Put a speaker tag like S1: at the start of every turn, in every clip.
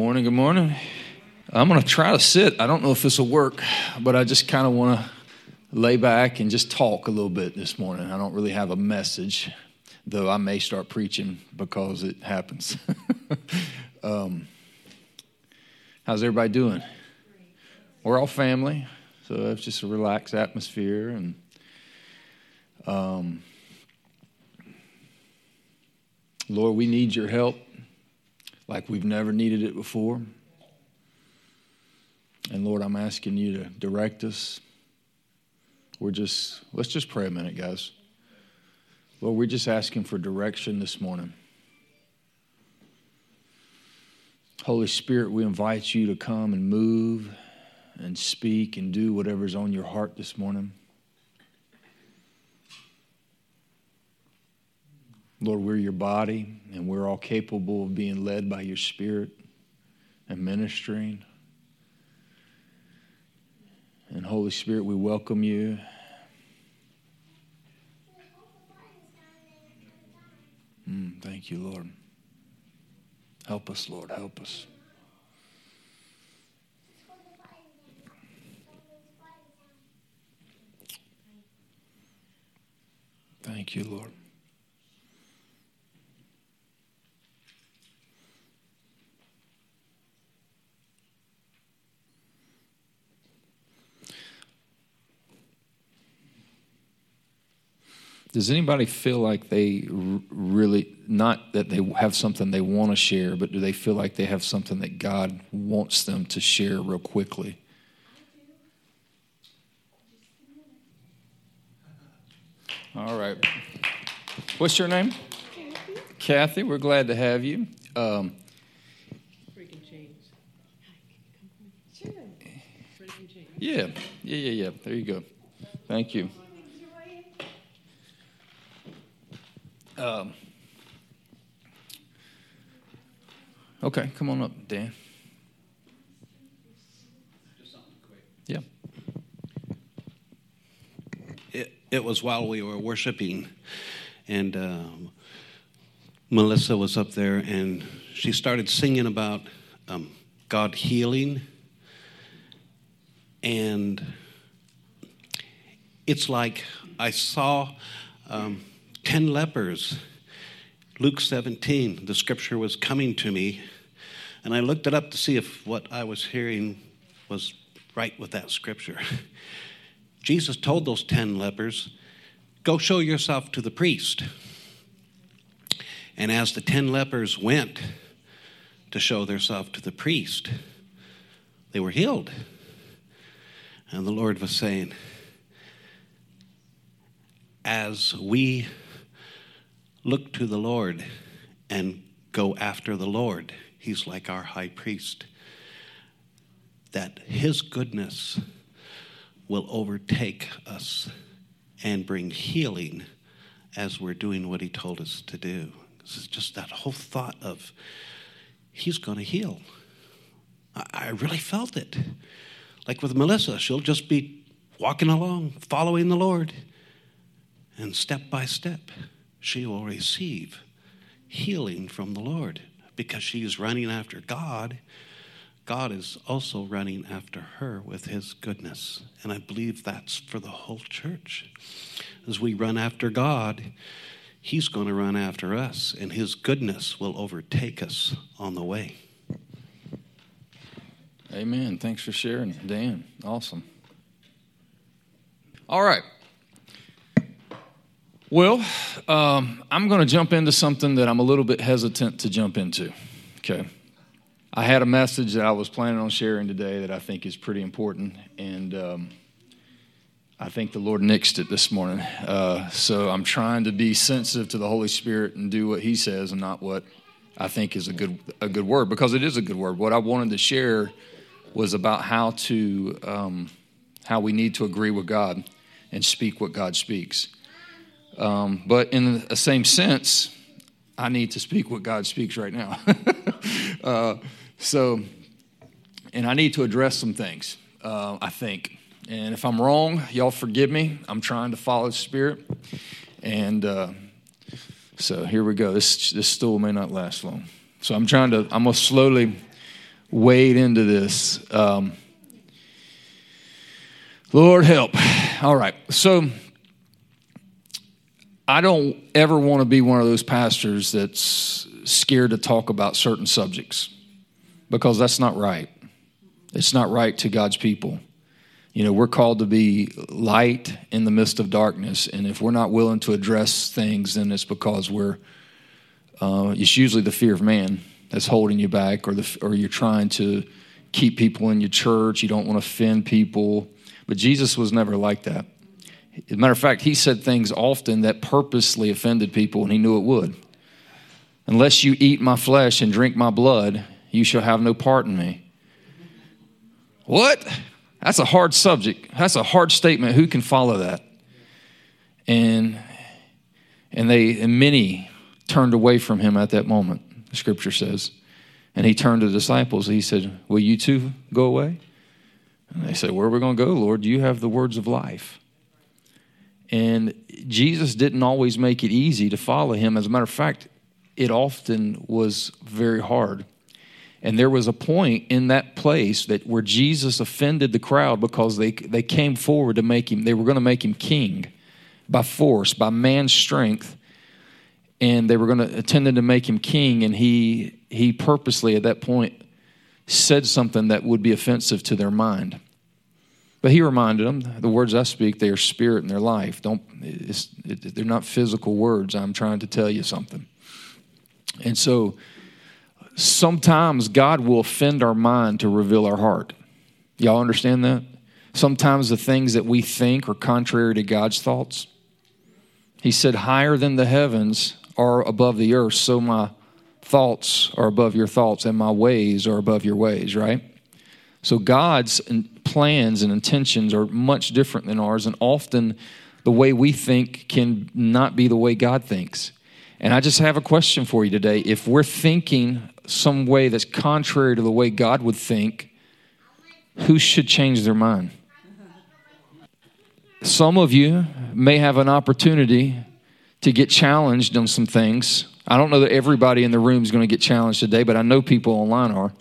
S1: Morning, good morning. I'm going to try to sit. I don't know if this will work, but I just kind of want to lay back and just talk a little bit this morning. I don't really have a message, though I may start preaching because it happens. um, how's everybody doing? We're all family, so it's just a relaxed atmosphere and um, Lord, we need your help like we've never needed it before. And Lord, I'm asking you to direct us. We're just, let's just pray a minute, guys. Lord, we're just asking for direction this morning. Holy Spirit, we invite you to come and move and speak and do whatever's on your heart this morning. Lord, we're your body, and we're all capable of being led by your Spirit and ministering. And Holy Spirit, we welcome you. Mm, thank you, Lord. Help us, Lord. Help us. Thank you, Lord. Does anybody feel like they really, not that they have something they want to share, but do they feel like they have something that God wants them to share real quickly? All right. What's your name? Kathy. Kathy, we're glad to have you. Um, yeah, yeah, yeah, yeah. There you go. Thank you. Um, okay, come on up, Dan. Yeah.
S2: It, it was while we were worshiping, and um, Melissa was up there, and she started singing about um, God healing. And it's like I saw um, 10 lepers. Luke 17, the scripture was coming to me, and I looked it up to see if what I was hearing was right with that scripture. Jesus told those 10 lepers, Go show yourself to the priest. And as the 10 lepers went to show themselves to the priest, they were healed. And the Lord was saying, as we look to the Lord and go after the Lord. He's like our high priest. That his goodness will overtake us and bring healing as we're doing what he told us to do. This is just that whole thought of he's going to heal. I really felt it. Like with Melissa, she'll just be walking along, following the Lord, and step by step she will receive healing from the Lord because she is running after God. God is also running after her with his goodness. And I believe that's for the whole church. As we run after God, he's going to run after us, and his goodness will overtake us on the way.
S1: Amen. Thanks for sharing, Dan. Awesome. All right. Well, um, I'm going to jump into something that I'm a little bit hesitant to jump into. Okay. I had a message that I was planning on sharing today that I think is pretty important, and um, I think the Lord nixed it this morning. Uh, so I'm trying to be sensitive to the Holy Spirit and do what He says and not what I think is a good a good word because it is a good word. What I wanted to share was about how to um, how we need to agree with God and speak what God speaks. Um, but in the same sense, I need to speak what God speaks right now. uh, so, and I need to address some things, uh, I think. And if I'm wrong, y'all forgive me. I'm trying to follow the Spirit. And uh, so here we go. This, this stool may not last long. So I'm trying to, I'm going to slowly wade into this. Um, Lord help. All right. So I don't ever want to be one of those pastors that's scared to talk about certain subjects because that's not right. It's not right to God's people. You know, we're called to be light in the midst of darkness, and if we're not willing to address things, then it's because we're. Uh, it's usually the fear of man that's holding you back, or the or you're trying to keep people in your church. You don't want to offend people, but Jesus was never like that. As a matter of fact, he said things often that purposely offended people, and he knew it would. Unless you eat my flesh and drink my blood, you shall have no part in me. What? That's a hard subject. That's a hard statement. Who can follow that? And and they and many turned away from him at that moment, the scripture says. And he turned to the disciples. He said, Will you too go away? And they said, Where are we going to go, Lord? You have the words of life. And Jesus didn't always make it easy to follow him. As a matter of fact, it often was very hard. And there was a point in that place that where Jesus offended the crowd because they, they came forward to make him, they were going to make him king by force, by man's strength. And they were going to intended to make him king. And he, he purposely at that point said something that would be offensive to their mind. But he reminded them, the words I speak, they are spirit in their life. Don't, it, they're not physical words. I'm trying to tell you something. And so sometimes God will offend our mind to reveal our heart. Y'all understand that? Sometimes the things that we think are contrary to God's thoughts. He said, Higher than the heavens are above the earth, so my thoughts are above your thoughts, and my ways are above your ways, right? So God's plans and intentions are much different than ours, and often the way we think can not be the way God thinks. And I just have a question for you today. If we're thinking some way that's contrary to the way God would think, who should change their mind? Some of you may have an opportunity to get challenged on some things. I don't know that everybody in the room is going to get challenged today, but I know people online are.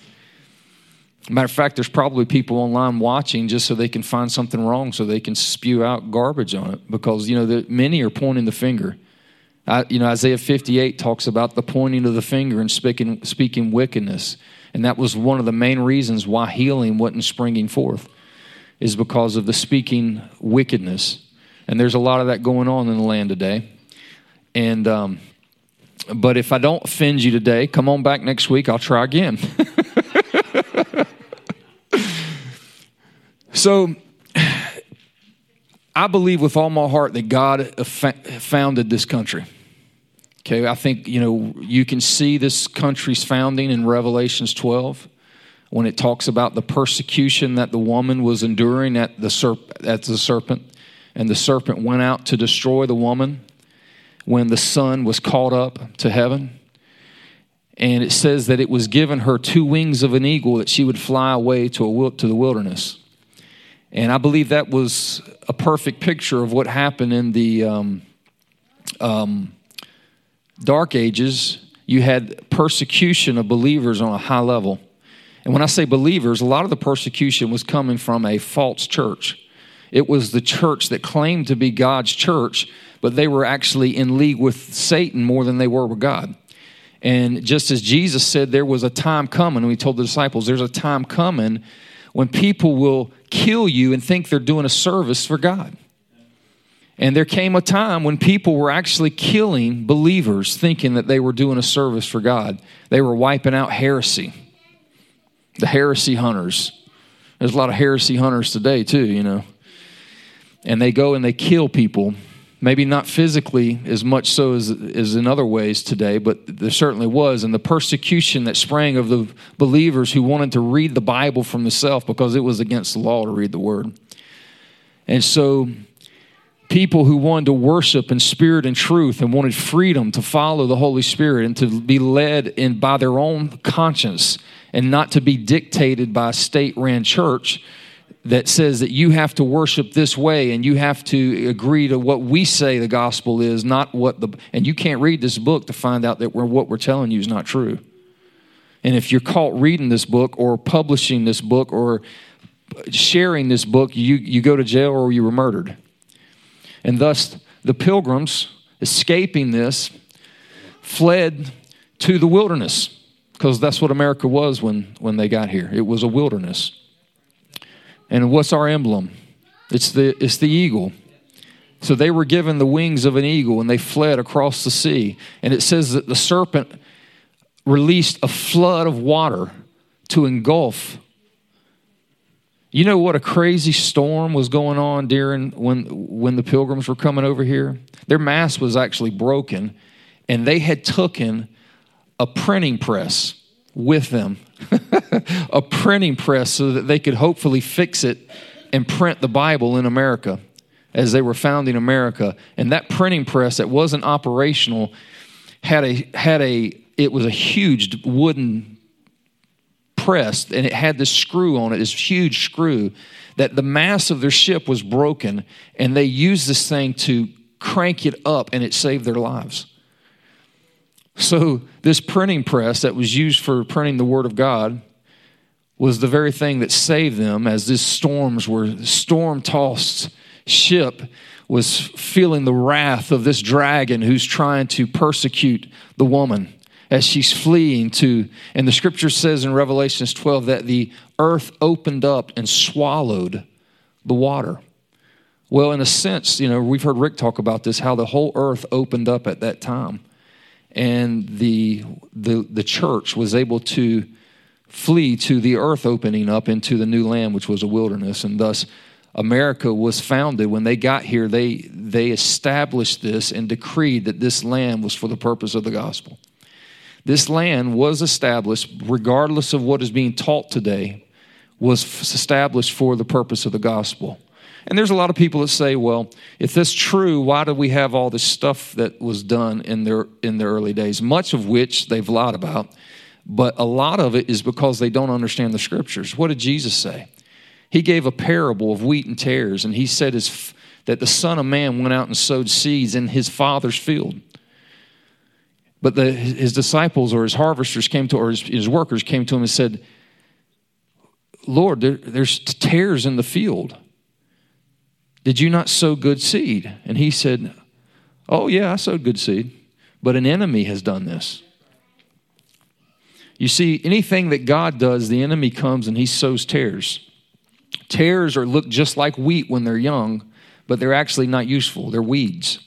S1: Matter of fact, there's probably people online watching just so they can find something wrong so they can spew out garbage on it because, you know, the, many are pointing the finger. I, you know, Isaiah 58 talks about the pointing of the finger and speaking, speaking wickedness. And that was one of the main reasons why healing wasn't springing forth, is because of the speaking wickedness. And there's a lot of that going on in the land today. And, um, but if I don't offend you today, come on back next week. I'll try again. so I believe with all my heart that God founded this country. Okay, I think, you know, you can see this country's founding in Revelations 12 when it talks about the persecution that the woman was enduring at the, serp- at the serpent. And the serpent went out to destroy the woman when the son was caught up to heaven. And it says that it was given her two wings of an eagle that she would fly away to, a, to the wilderness. And I believe that was a perfect picture of what happened in the um, um, Dark Ages. You had persecution of believers on a high level. And when I say believers, a lot of the persecution was coming from a false church. It was the church that claimed to be God's church, but they were actually in league with Satan more than they were with God. And just as Jesus said, there was a time coming, we told the disciples, there's a time coming when people will kill you and think they're doing a service for God. And there came a time when people were actually killing believers thinking that they were doing a service for God. They were wiping out heresy, the heresy hunters. There's a lot of heresy hunters today, too, you know. And they go and they kill people Maybe not physically as much so as, as in other ways today, but there certainly was. And the persecution that sprang of the believers who wanted to read the Bible from the self because it was against the law to read the Word. And so people who wanted to worship in spirit and truth and wanted freedom to follow the Holy Spirit and to be led in by their own conscience and not to be dictated by a state ran church that says that you have to worship this way and you have to agree to what we say the gospel is, not what the. And you can't read this book to find out that we're, what we're telling you is not true. And if you're caught reading this book or publishing this book or sharing this book, you, you go to jail or you were murdered. And thus, the pilgrims, escaping this, fled to the wilderness because that's what America was when, when they got here. It was a wilderness. And what's our emblem? It's the, it's the eagle. So they were given the wings of an eagle and they fled across the sea. And it says that the serpent released a flood of water to engulf. You know what a crazy storm was going on during when when the pilgrims were coming over here? Their mast was actually broken and they had taken a printing press with them. a printing press so that they could hopefully fix it and print the Bible in America as they were founding America. And that printing press that wasn't operational had a had a it was a huge wooden press and it had this screw on it, this huge screw that the mass of their ship was broken and they used this thing to crank it up and it saved their lives. So, this printing press that was used for printing the Word of God was the very thing that saved them as these storms were storm tossed ship was feeling the wrath of this dragon who's trying to persecute the woman as she's fleeing to and the scripture says in revelations 12 that the earth opened up and swallowed the water. Well in a sense you know we've heard rick talk about this how the whole earth opened up at that time and the the, the church was able to flee to the earth opening up into the new land which was a wilderness and thus America was founded, when they got here, they, they established this and decreed that this land was for the purpose of the gospel. This land was established, regardless of what is being taught today, was established for the purpose of the gospel. And there's a lot of people that say, well, if that's true, why do we have all this stuff that was done in their in the early days? Much of which they've lied about, but a lot of it is because they don't understand the scriptures. What did Jesus say? he gave a parable of wheat and tares, and he said his, that the Son of Man went out and sowed seeds in his Father's field. But the, his disciples or his harvesters came to, or his, his workers came to him and said, Lord, there, there's tares in the field. Did you not sow good seed? And he said, Oh, yeah, I sowed good seed, but an enemy has done this. You see, anything that God does, the enemy comes and he sows tares. Tares are look just like wheat when they're young, but they're actually not useful. They're weeds.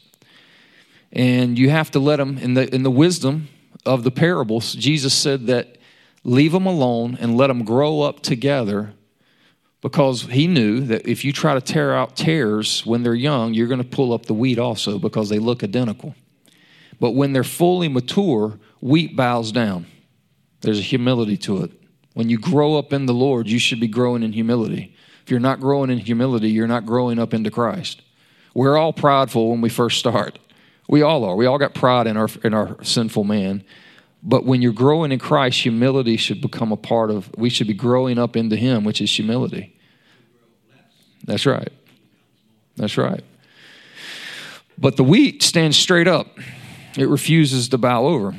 S1: And you have to let them in the in the wisdom of the parables, Jesus said that leave them alone and let them grow up together because he knew that if you try to tear out tares when they're young, you're going to pull up the wheat also because they look identical. But when they're fully mature, wheat bows down. There's a humility to it. When you grow up in the Lord, you should be growing in humility. If you're not growing in humility, you're not growing up into Christ. We're all prideful when we first start. We all are. We all got pride in our in our sinful man. But when you're growing in Christ, humility should become a part of we should be growing up into him, which is humility. That's right. That's right. But the wheat stands straight up. It refuses to bow over.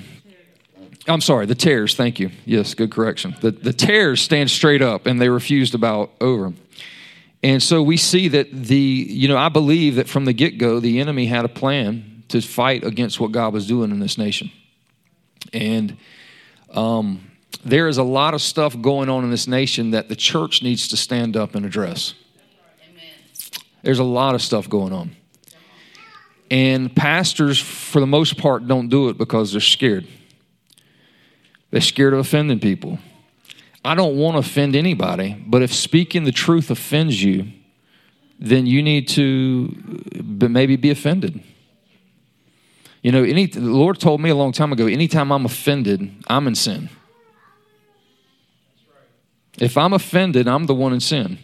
S1: I'm sorry, the tares, thank you. Yes, good correction. The, the tares stand straight up and they refuse to bow over. And so we see that the, you know, I believe that from the get go, the enemy had a plan to fight against what God was doing in this nation. And um, there is a lot of stuff going on in this nation that the church needs to stand up and address. There's a lot of stuff going on. And pastors, for the most part, don't do it because they're scared. They're scared of offending people. I don't want to offend anybody, but if speaking the truth offends you, then you need to maybe be offended. You know, any, the Lord told me a long time ago anytime I'm offended, I'm in sin. If I'm offended, I'm the one in sin.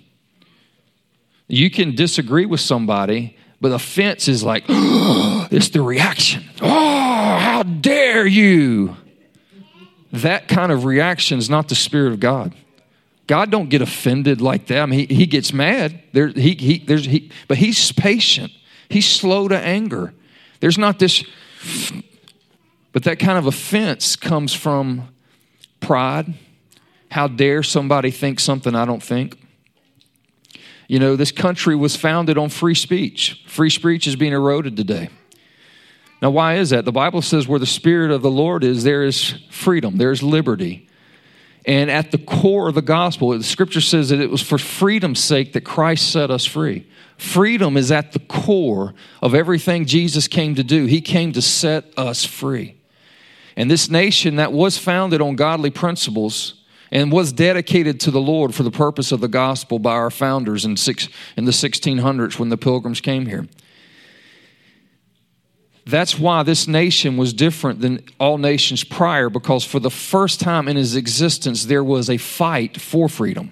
S1: You can disagree with somebody, but offense is like, oh, it's the reaction. Oh, how dare you! that kind of reaction is not the Spirit of God. God don't get offended like that. I mean, he, he gets mad. There, he, he, there's, he, but he's patient. He's slow to anger. There's not this, but that kind of offense comes from pride. How dare somebody think something I don't think? You know, this country was founded on free speech. Free speech is being eroded today. Now, why is that? The Bible says where the Spirit of the Lord is, there is freedom, there's liberty. And at the core of the gospel, the scripture says that it was for freedom's sake that Christ set us free. Freedom is at the core of everything Jesus came to do. He came to set us free. And this nation that was founded on godly principles and was dedicated to the Lord for the purpose of the gospel by our founders in, six, in the 1600s when the pilgrims came here. That's why this nation was different than all nations prior, because for the first time in its existence, there was a fight for freedom.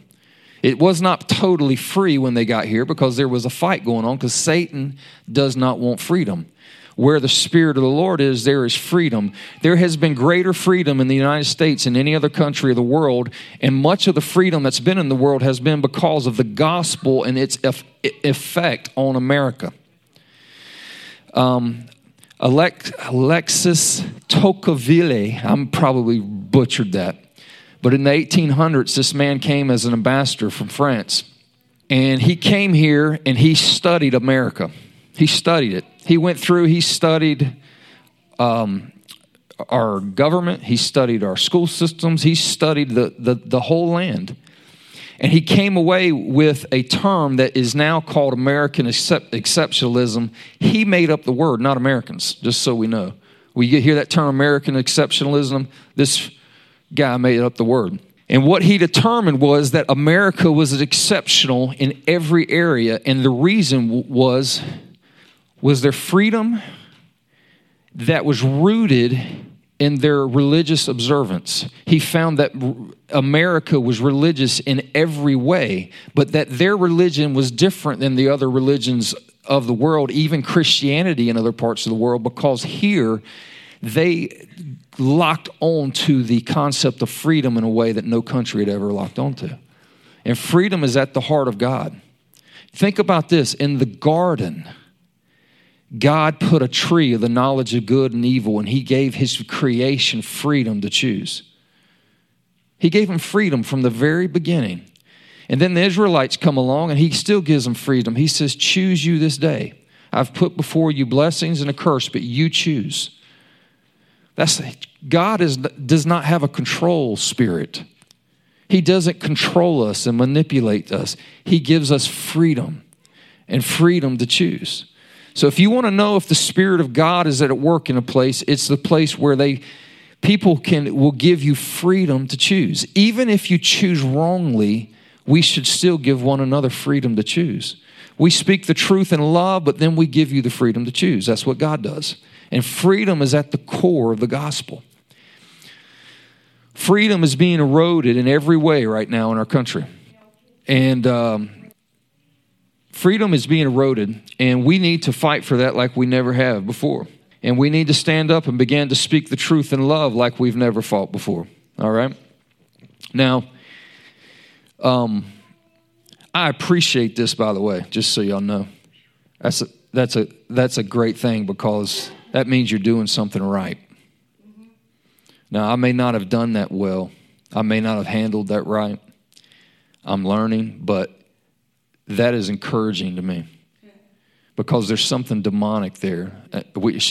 S1: It was not totally free when they got here because there was a fight going on, because Satan does not want freedom. Where the Spirit of the Lord is, there is freedom. There has been greater freedom in the United States than any other country of the world, and much of the freedom that's been in the world has been because of the gospel and its effect on America. Um, Alexis Tocqueville, I'm probably butchered that, but in the 1800s, this man came as an ambassador from France. And he came here and he studied America. He studied it. He went through, he studied um, our government, he studied our school systems, he studied the, the, the whole land. And he came away with a term that is now called American exceptionalism. He made up the word, not Americans, just so we know. We hear that term American exceptionalism. This guy made up the word. And what he determined was that America was exceptional in every area. And the reason was was their freedom that was rooted in their religious observance. He found that America was religious in every way, but that their religion was different than the other religions of the world, even Christianity in other parts of the world, because here they locked on to the concept of freedom in a way that no country had ever locked onto. And freedom is at the heart of God. Think about this in the garden God put a tree of the knowledge of good and evil, and He gave His creation freedom to choose. He gave them freedom from the very beginning. And then the Israelites come along, and He still gives them freedom. He says, Choose you this day. I've put before you blessings and a curse, but you choose. That's God is, does not have a control spirit. He doesn't control us and manipulate us. He gives us freedom and freedom to choose. So if you want to know if the Spirit of God is at work in a place, it's the place where they people can will give you freedom to choose. Even if you choose wrongly, we should still give one another freedom to choose. We speak the truth in love, but then we give you the freedom to choose. That's what God does. And freedom is at the core of the gospel. Freedom is being eroded in every way right now in our country. And um, freedom is being eroded, and we need to fight for that like we never have before. And we need to stand up and begin to speak the truth in love like we've never fought before. All right? Now, um, I appreciate this, by the way, just so y'all know. That's a, that's, a, that's a great thing because that means you're doing something right. Now, I may not have done that well, I may not have handled that right. I'm learning, but that is encouraging to me because there's something demonic there. Uh,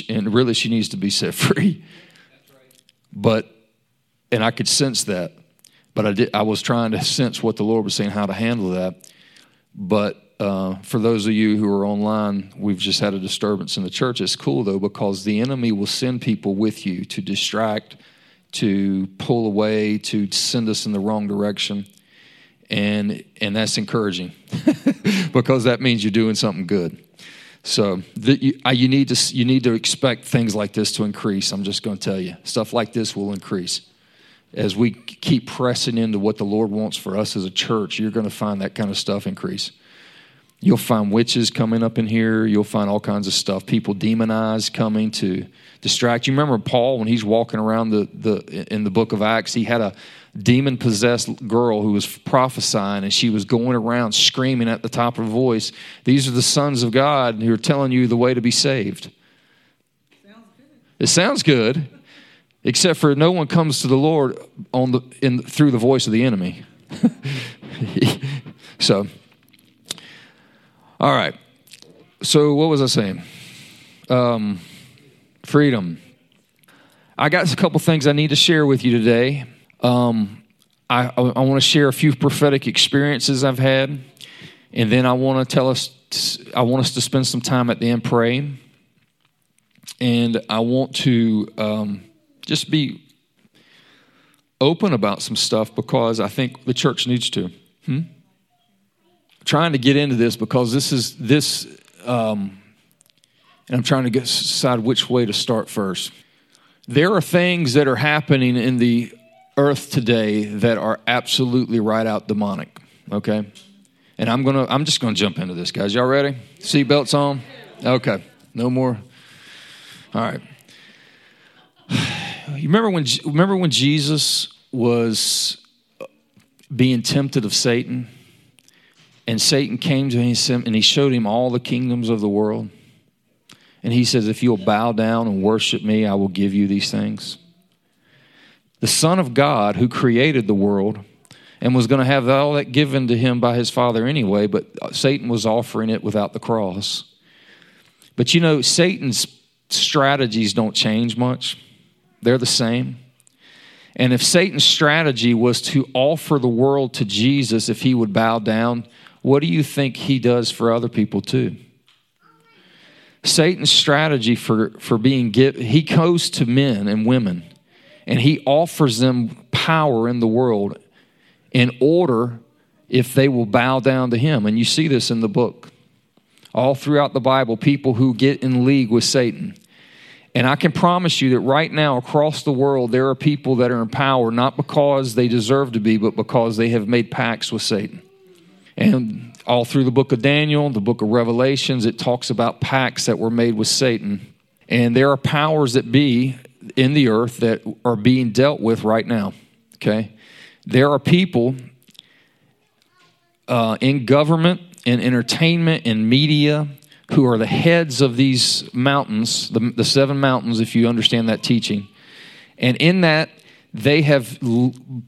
S1: and really, she needs to be set free. But, and I could sense that. But I, did, I was trying to sense what the Lord was saying, how to handle that. But uh, for those of you who are online, we've just had a disturbance in the church. It's cool though, because the enemy will send people with you to distract, to pull away, to send us in the wrong direction and and that's encouraging because that means you're doing something good. So the, you, you, need to you need to expect things like this to increase. I'm just going to tell you, stuff like this will increase as we keep pressing into what the Lord wants for us as a church. You're going to find that kind of stuff increase. You'll find witches coming up in here. You'll find all kinds of stuff. People demonized coming to distract you. Remember Paul when he's walking around the, the in the book of Acts, he had a demon possessed girl who was prophesying and she was going around screaming at the top of her voice, These are the sons of God who are telling you the way to be saved. Sounds it sounds good. except for no one comes to the Lord on the in through the voice of the enemy. so, all right. So what was I saying? Um, freedom. I got a couple things I need to share with you today. Um, I, I, I want to share a few prophetic experiences I've had, and then I want to tell us. I want us to spend some time at the end praying, and I want to um, just be open about some stuff because I think the church needs to. Hmm? Trying to get into this because this is this, um, and I'm trying to get, decide which way to start first. There are things that are happening in the earth today that are absolutely right out demonic. Okay, and I'm gonna I'm just gonna jump into this, guys. Y'all ready? Seatbelts on. Okay, no more. All right. You remember when remember when Jesus was being tempted of Satan, and Satan came to him and he showed him all the kingdoms of the world. And he says, If you'll bow down and worship me, I will give you these things. The Son of God, who created the world and was going to have all that given to him by his Father anyway, but Satan was offering it without the cross. But you know, Satan's strategies don't change much, they're the same. And if Satan's strategy was to offer the world to Jesus if he would bow down, what do you think he does for other people too? Satan's strategy for, for being he goes to men and women and he offers them power in the world in order if they will bow down to him. And you see this in the book. All throughout the Bible, people who get in league with Satan. And I can promise you that right now, across the world, there are people that are in power not because they deserve to be, but because they have made pacts with Satan. And all through the book of Daniel, the book of Revelations, it talks about pacts that were made with Satan. And there are powers that be in the earth that are being dealt with right now. Okay? There are people uh, in government, in entertainment, in media, who are the heads of these mountains, the, the seven mountains, if you understand that teaching. And in that, they have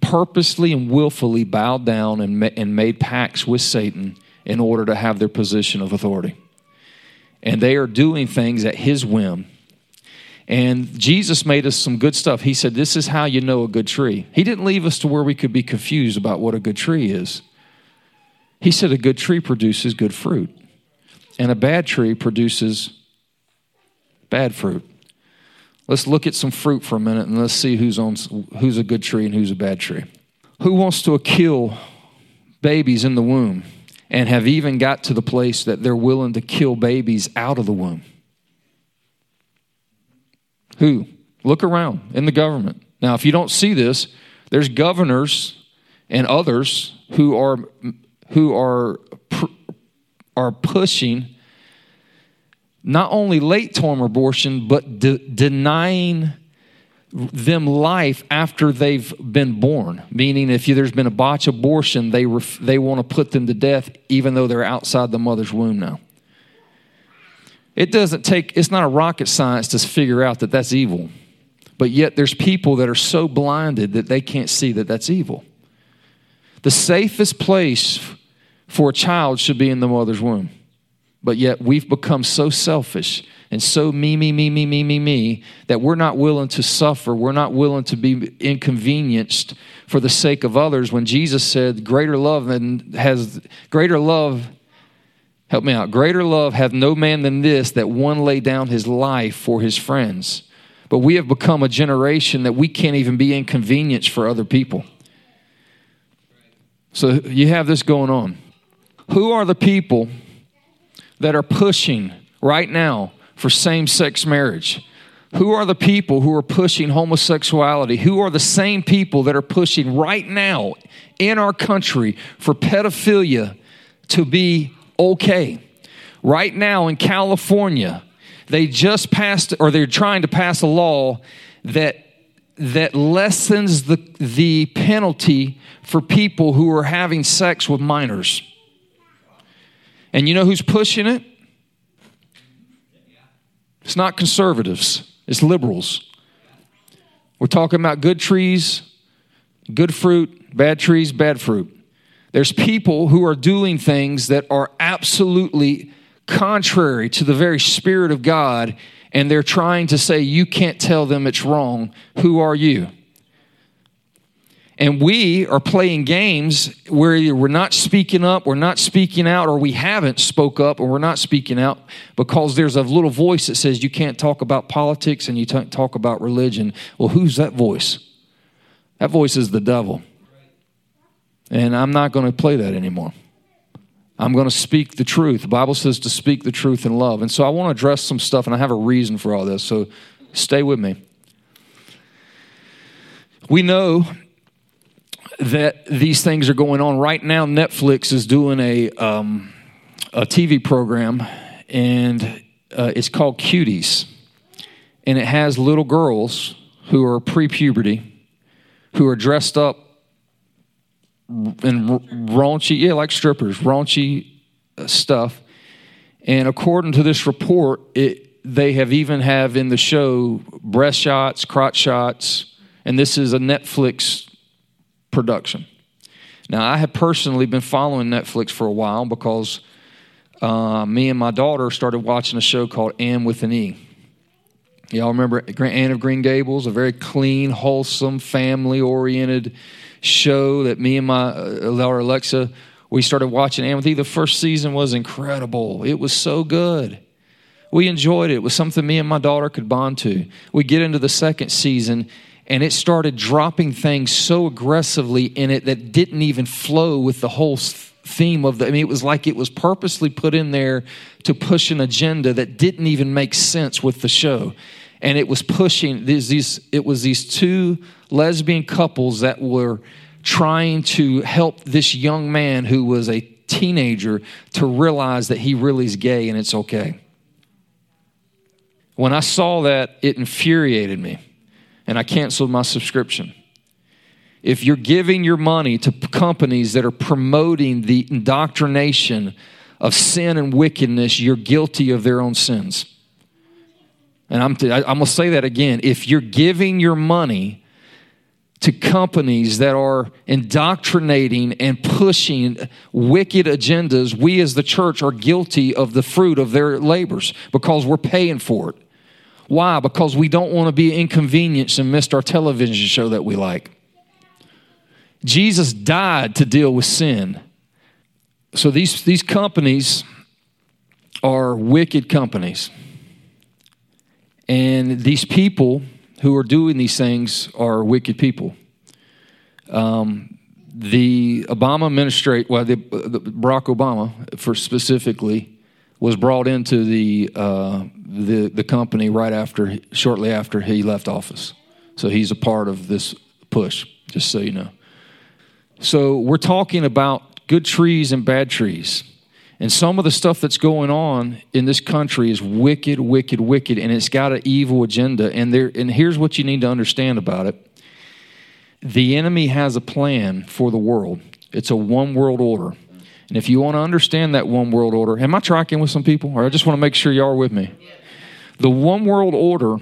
S1: purposely and willfully bowed down and, ma- and made pacts with Satan in order to have their position of authority. And they are doing things at his whim. And Jesus made us some good stuff. He said, This is how you know a good tree. He didn't leave us to where we could be confused about what a good tree is. He said, A good tree produces good fruit and a bad tree produces bad fruit. Let's look at some fruit for a minute and let's see who's on who's a good tree and who's a bad tree. Who wants to kill babies in the womb and have even got to the place that they're willing to kill babies out of the womb? Who? Look around in the government. Now, if you don't see this, there's governors and others who are who are are pushing not only late term abortion, but de- denying them life after they've been born. Meaning, if there's been a botch abortion, they, ref- they want to put them to death even though they're outside the mother's womb now. It doesn't take, it's not a rocket science to figure out that that's evil. But yet, there's people that are so blinded that they can't see that that's evil. The safest place for a child should be in the mother's womb. But yet we've become so selfish and so me, me, me, me, me, me, me that we're not willing to suffer. We're not willing to be inconvenienced for the sake of others. When Jesus said, "Greater love than has greater love." Help me out. Greater love hath no man than this, that one lay down his life for his friends. But we have become a generation that we can't even be inconvenienced for other people. So you have this going on. Who are the people that are pushing right now for same sex marriage? Who are the people who are pushing homosexuality? Who are the same people that are pushing right now in our country for pedophilia to be okay? Right now in California, they just passed or they're trying to pass a law that that lessens the the penalty for people who are having sex with minors. And you know who's pushing it? It's not conservatives, it's liberals. We're talking about good trees, good fruit, bad trees, bad fruit. There's people who are doing things that are absolutely contrary to the very Spirit of God, and they're trying to say, You can't tell them it's wrong. Who are you? And we are playing games where we're not speaking up, we're not speaking out, or we haven't spoke up and we're not speaking out because there's a little voice that says you can't talk about politics and you can't talk about religion. Well, who's that voice? That voice is the devil. And I'm not going to play that anymore. I'm going to speak the truth. The Bible says to speak the truth in love. And so I want to address some stuff, and I have a reason for all this. So stay with me. We know that these things are going on right now. Netflix is doing a um, a TV program, and uh, it's called Cuties, and it has little girls who are pre-puberty, who are dressed up in raunchy, yeah, like strippers, raunchy uh, stuff. And according to this report, it they have even have in the show breast shots, crotch shots, and this is a Netflix production. Now, I have personally been following Netflix for a while because uh, me and my daughter started watching a show called Anne with an E. Y'all remember Anne of Green Gables, a very clean, wholesome, family oriented show that me and my uh, daughter Alexa, we started watching Anne with E. The first season was incredible. It was so good. We enjoyed it. It was something me and my daughter could bond to. We get into the second season, and it started dropping things so aggressively in it that didn't even flow with the whole theme of the I mean it was like it was purposely put in there to push an agenda that didn't even make sense with the show. And it was pushing these, these it was these two lesbian couples that were trying to help this young man who was a teenager to realize that he really is gay and it's okay. When i saw that it infuriated me and I canceled my subscription. If you're giving your money to companies that are promoting the indoctrination of sin and wickedness, you're guilty of their own sins. And I'm, t- I'm going to say that again. If you're giving your money to companies that are indoctrinating and pushing wicked agendas, we as the church are guilty of the fruit of their labors because we're paying for it. Why? Because we don't want to be inconvenienced and missed our television show that we like. Jesus died to deal with sin. So these, these companies are wicked companies. And these people who are doing these things are wicked people. Um, the Obama administration, well, the, the Barack Obama, for specifically, was brought into the, uh, the, the company right after, shortly after he left office. So he's a part of this push, just so you know. So we're talking about good trees and bad trees. And some of the stuff that's going on in this country is wicked, wicked, wicked, and it's got an evil agenda. And there, and here's what you need to understand about it: the enemy has a plan for the world. It's a one world order. And if you want to understand that one world order, am I tracking with some people? Or I just want to make sure you are with me. The one world order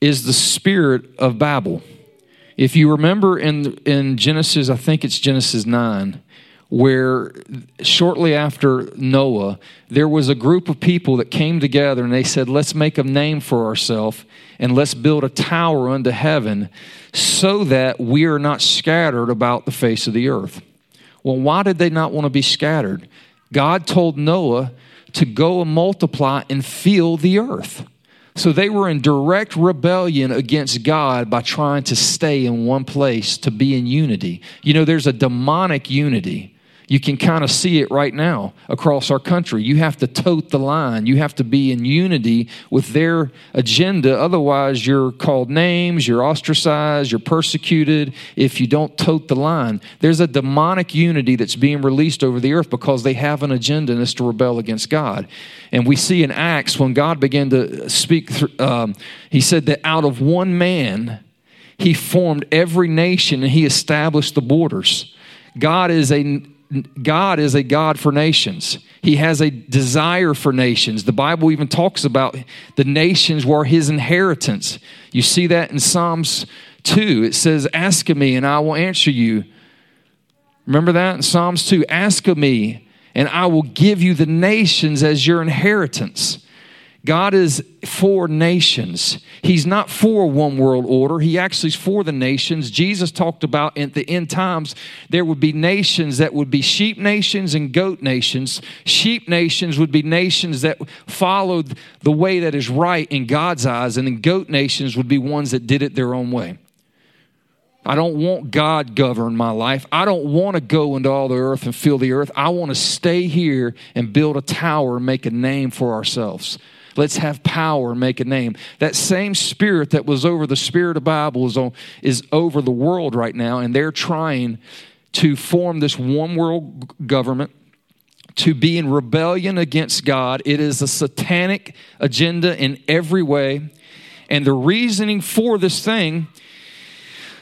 S1: is the spirit of Babel. If you remember in, in Genesis, I think it's Genesis 9, where shortly after Noah, there was a group of people that came together and they said, Let's make a name for ourselves and let's build a tower unto heaven so that we are not scattered about the face of the earth. Well, why did they not want to be scattered? God told Noah to go and multiply and fill the earth. So they were in direct rebellion against God by trying to stay in one place to be in unity. You know, there's a demonic unity you can kind of see it right now across our country. You have to tote the line. You have to be in unity with their agenda. Otherwise, you're called names, you're ostracized, you're persecuted if you don't tote the line. There's a demonic unity that's being released over the earth because they have an agenda and it's to rebel against God. And we see in Acts when God began to speak, um, he said that out of one man, he formed every nation and he established the borders. God is a God is a God for nations. He has a desire for nations. The Bible even talks about the nations were his inheritance. You see that in Psalms 2, it says, Ask of me and I will answer you. Remember that in Psalms 2? Ask of me and I will give you the nations as your inheritance. God is for nations. He's not for one world order. He actually is for the nations. Jesus talked about at the end times there would be nations that would be sheep nations and goat nations. Sheep nations would be nations that followed the way that is right in God's eyes, and then goat nations would be ones that did it their own way. I don't want God govern my life. I don't want to go into all the earth and fill the earth. I want to stay here and build a tower and make a name for ourselves. Let's have power make a name. That same spirit that was over the spirit of Babel is, on, is over the world right now, and they're trying to form this one world government to be in rebellion against God. It is a satanic agenda in every way. And the reasoning for this thing,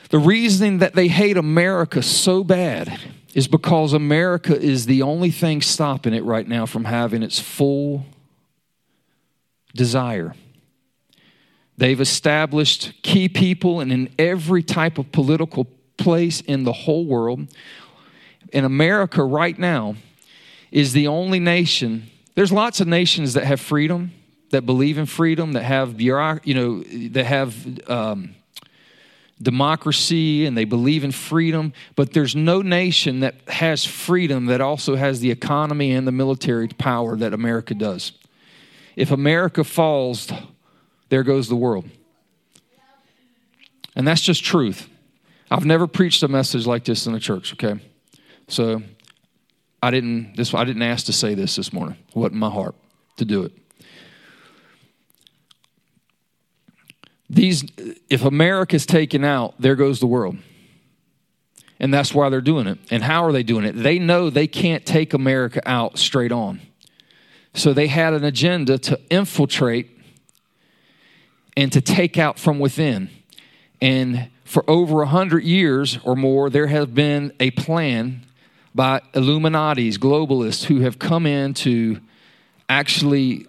S1: the reasoning that they hate America so bad is because America is the only thing stopping it right now from having its full desire. They've established key people and in every type of political place in the whole world. In America, right now, is the only nation. There's lots of nations that have freedom, that believe in freedom, that have you know, that have um, democracy and they believe in freedom. But there's no nation that has freedom that also has the economy and the military power that America does. If America falls, there goes the world. And that's just truth. I've never preached a message like this in a church, okay? So I didn't this I didn't ask to say this this morning. It wasn't my heart to do it. These if America's taken out, there goes the world. And that's why they're doing it. And how are they doing it? They know they can't take America out straight on. So they had an agenda to infiltrate and to take out from within. And for over a hundred years or more, there has been a plan by Illuminati's, globalists, who have come in to actually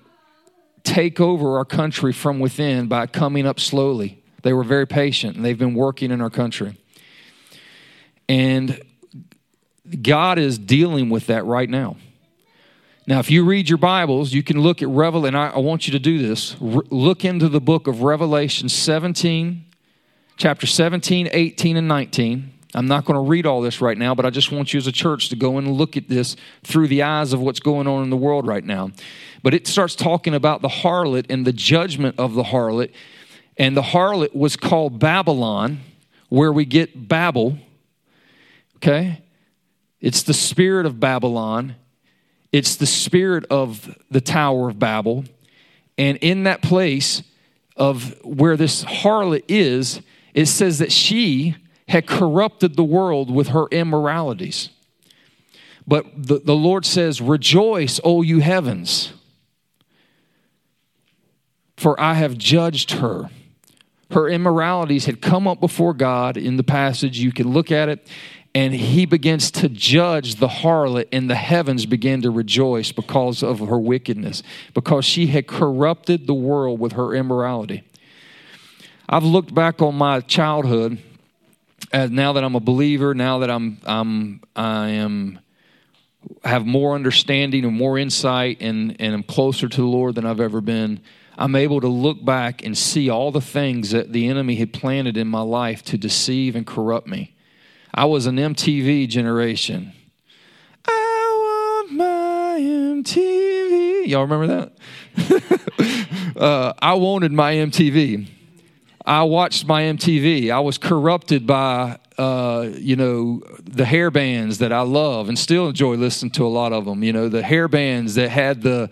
S1: take over our country from within by coming up slowly. They were very patient and they've been working in our country. And God is dealing with that right now. Now, if you read your Bibles, you can look at Revel, and I, I want you to do this. Re- look into the book of Revelation 17, chapter 17, 18, and 19. I'm not going to read all this right now, but I just want you as a church to go and look at this through the eyes of what's going on in the world right now. But it starts talking about the harlot and the judgment of the harlot. And the harlot was called Babylon, where we get Babel. Okay? It's the spirit of Babylon. It's the spirit of the Tower of Babel. And in that place of where this harlot is, it says that she had corrupted the world with her immoralities. But the, the Lord says, Rejoice, O you heavens, for I have judged her. Her immoralities had come up before God in the passage. You can look at it and he begins to judge the harlot, and the heavens begin to rejoice because of her wickedness, because she had corrupted the world with her immorality. I've looked back on my childhood, and now that I'm a believer, now that I'm, I'm I am have more understanding and more insight, and and I'm closer to the Lord than I've ever been. I'm able to look back and see all the things that the enemy had planted in my life to deceive and corrupt me I was an MTV generation. I want my MTV. Y'all remember that? uh, I wanted my MTV. I watched my MTV. I was corrupted by, uh, you know, the hair bands that I love and still enjoy listening to a lot of them. You know, the hair bands that had the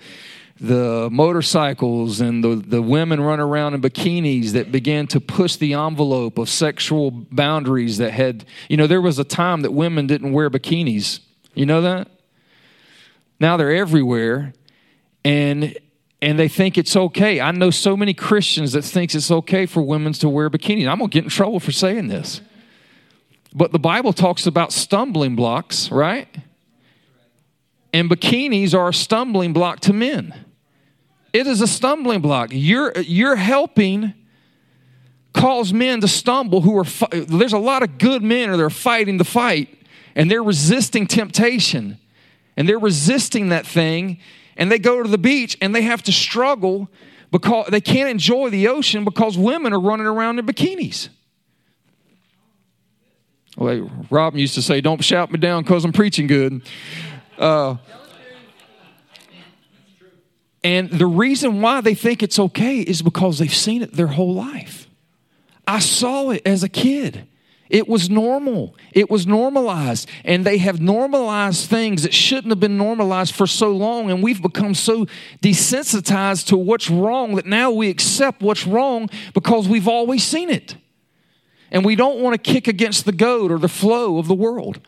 S1: the motorcycles and the, the women run around in bikinis that began to push the envelope of sexual boundaries that had, you know, there was a time that women didn't wear bikinis. You know that? Now they're everywhere and and they think it's okay. I know so many Christians that thinks it's okay for women to wear bikinis. I'm going to get in trouble for saying this. But the Bible talks about stumbling blocks, right? And bikinis are a stumbling block to men. It is a stumbling block. You're, you're helping cause men to stumble who are there's a lot of good men or they're fighting the fight and they're resisting temptation and they're resisting that thing and they go to the beach and they have to struggle because they can't enjoy the ocean because women are running around in bikinis well, Rob used to say, Don't shout me down because I'm preaching good. Uh, and the reason why they think it's okay is because they've seen it their whole life. I saw it as a kid. It was normal. It was normalized. And they have normalized things that shouldn't have been normalized for so long. And we've become so desensitized to what's wrong that now we accept what's wrong because we've always seen it. And we don't want to kick against the goat or the flow of the world.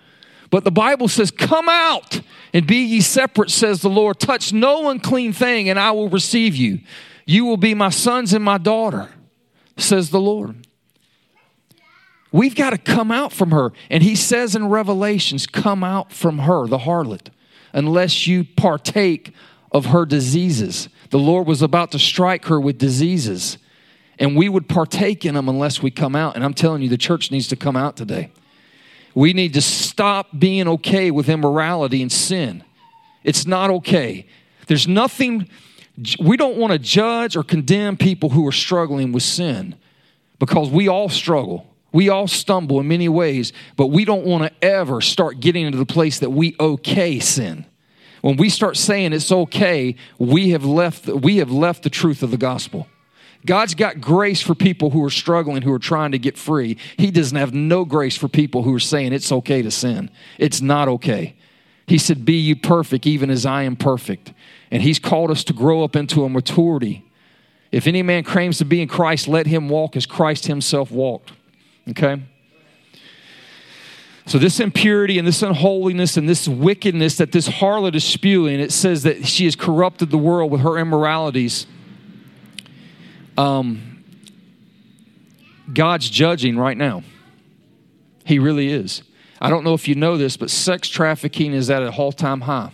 S1: But the Bible says, Come out and be ye separate, says the Lord. Touch no unclean thing, and I will receive you. You will be my sons and my daughter, says the Lord. We've got to come out from her. And he says in Revelations, Come out from her, the harlot, unless you partake of her diseases. The Lord was about to strike her with diseases and we would partake in them unless we come out. And I'm telling you, the church needs to come out today. We need to stop being okay with immorality and sin. It's not okay. There's nothing, we don't want to judge or condemn people who are struggling with sin because we all struggle. We all stumble in many ways, but we don't want to ever start getting into the place that we okay sin. When we start saying it's okay, we have left, we have left the truth of the gospel. God's got grace for people who are struggling, who are trying to get free. He doesn't have no grace for people who are saying it's okay to sin. It's not okay. He said, Be you perfect, even as I am perfect. And He's called us to grow up into a maturity. If any man claims to be in Christ, let him walk as Christ Himself walked. Okay? So, this impurity and this unholiness and this wickedness that this harlot is spewing, it says that she has corrupted the world with her immoralities. Um, God's judging right now. He really is. I don't know if you know this, but sex trafficking is at an all time high.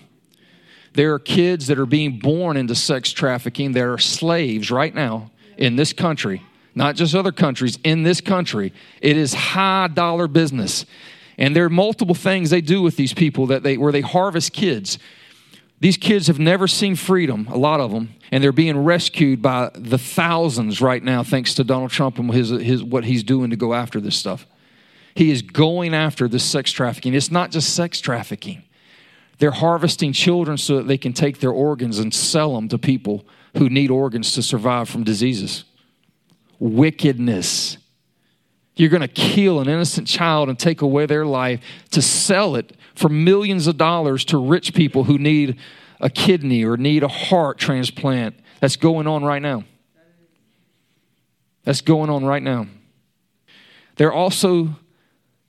S1: There are kids that are being born into sex trafficking. There are slaves right now in this country, not just other countries, in this country. It is high dollar business. And there are multiple things they do with these people that they, where they harvest kids. These kids have never seen freedom, a lot of them, and they're being rescued by the thousands right now, thanks to Donald Trump and his, his, what he's doing to go after this stuff. He is going after this sex trafficking. It's not just sex trafficking, they're harvesting children so that they can take their organs and sell them to people who need organs to survive from diseases. Wickedness. You're going to kill an innocent child and take away their life to sell it for millions of dollars to rich people who need a kidney or need a heart transplant. That's going on right now. That's going on right now. They're also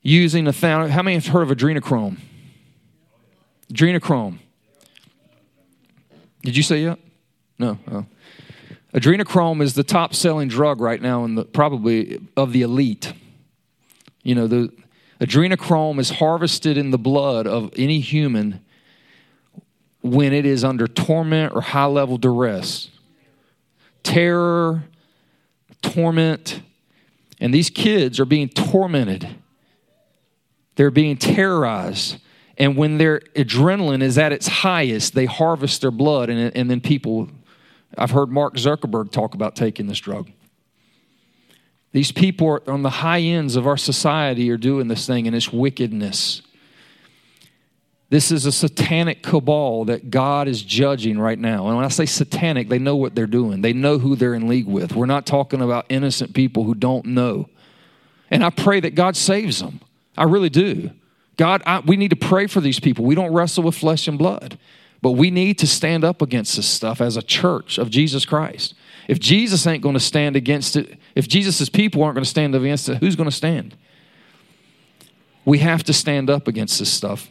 S1: using a thousand. How many have heard of adrenochrome? Adrenochrome. Did you say yet? No. Oh. Adrenochrome is the top selling drug right now, the, probably of the elite. You know, the adrenochrome is harvested in the blood of any human when it is under torment or high level duress. Terror, torment, and these kids are being tormented. They're being terrorized. And when their adrenaline is at its highest, they harvest their blood, and, and then people I've heard Mark Zuckerberg talk about taking this drug. These people are on the high ends of our society are doing this thing, and it's wickedness. This is a satanic cabal that God is judging right now. And when I say satanic, they know what they're doing. They know who they're in league with. We're not talking about innocent people who don't know. And I pray that God saves them. I really do. God, I, we need to pray for these people. We don't wrestle with flesh and blood. But we need to stand up against this stuff as a church of Jesus Christ. If Jesus ain't going to stand against it, if Jesus' people aren't going to stand against it, who's going to stand? We have to stand up against this stuff.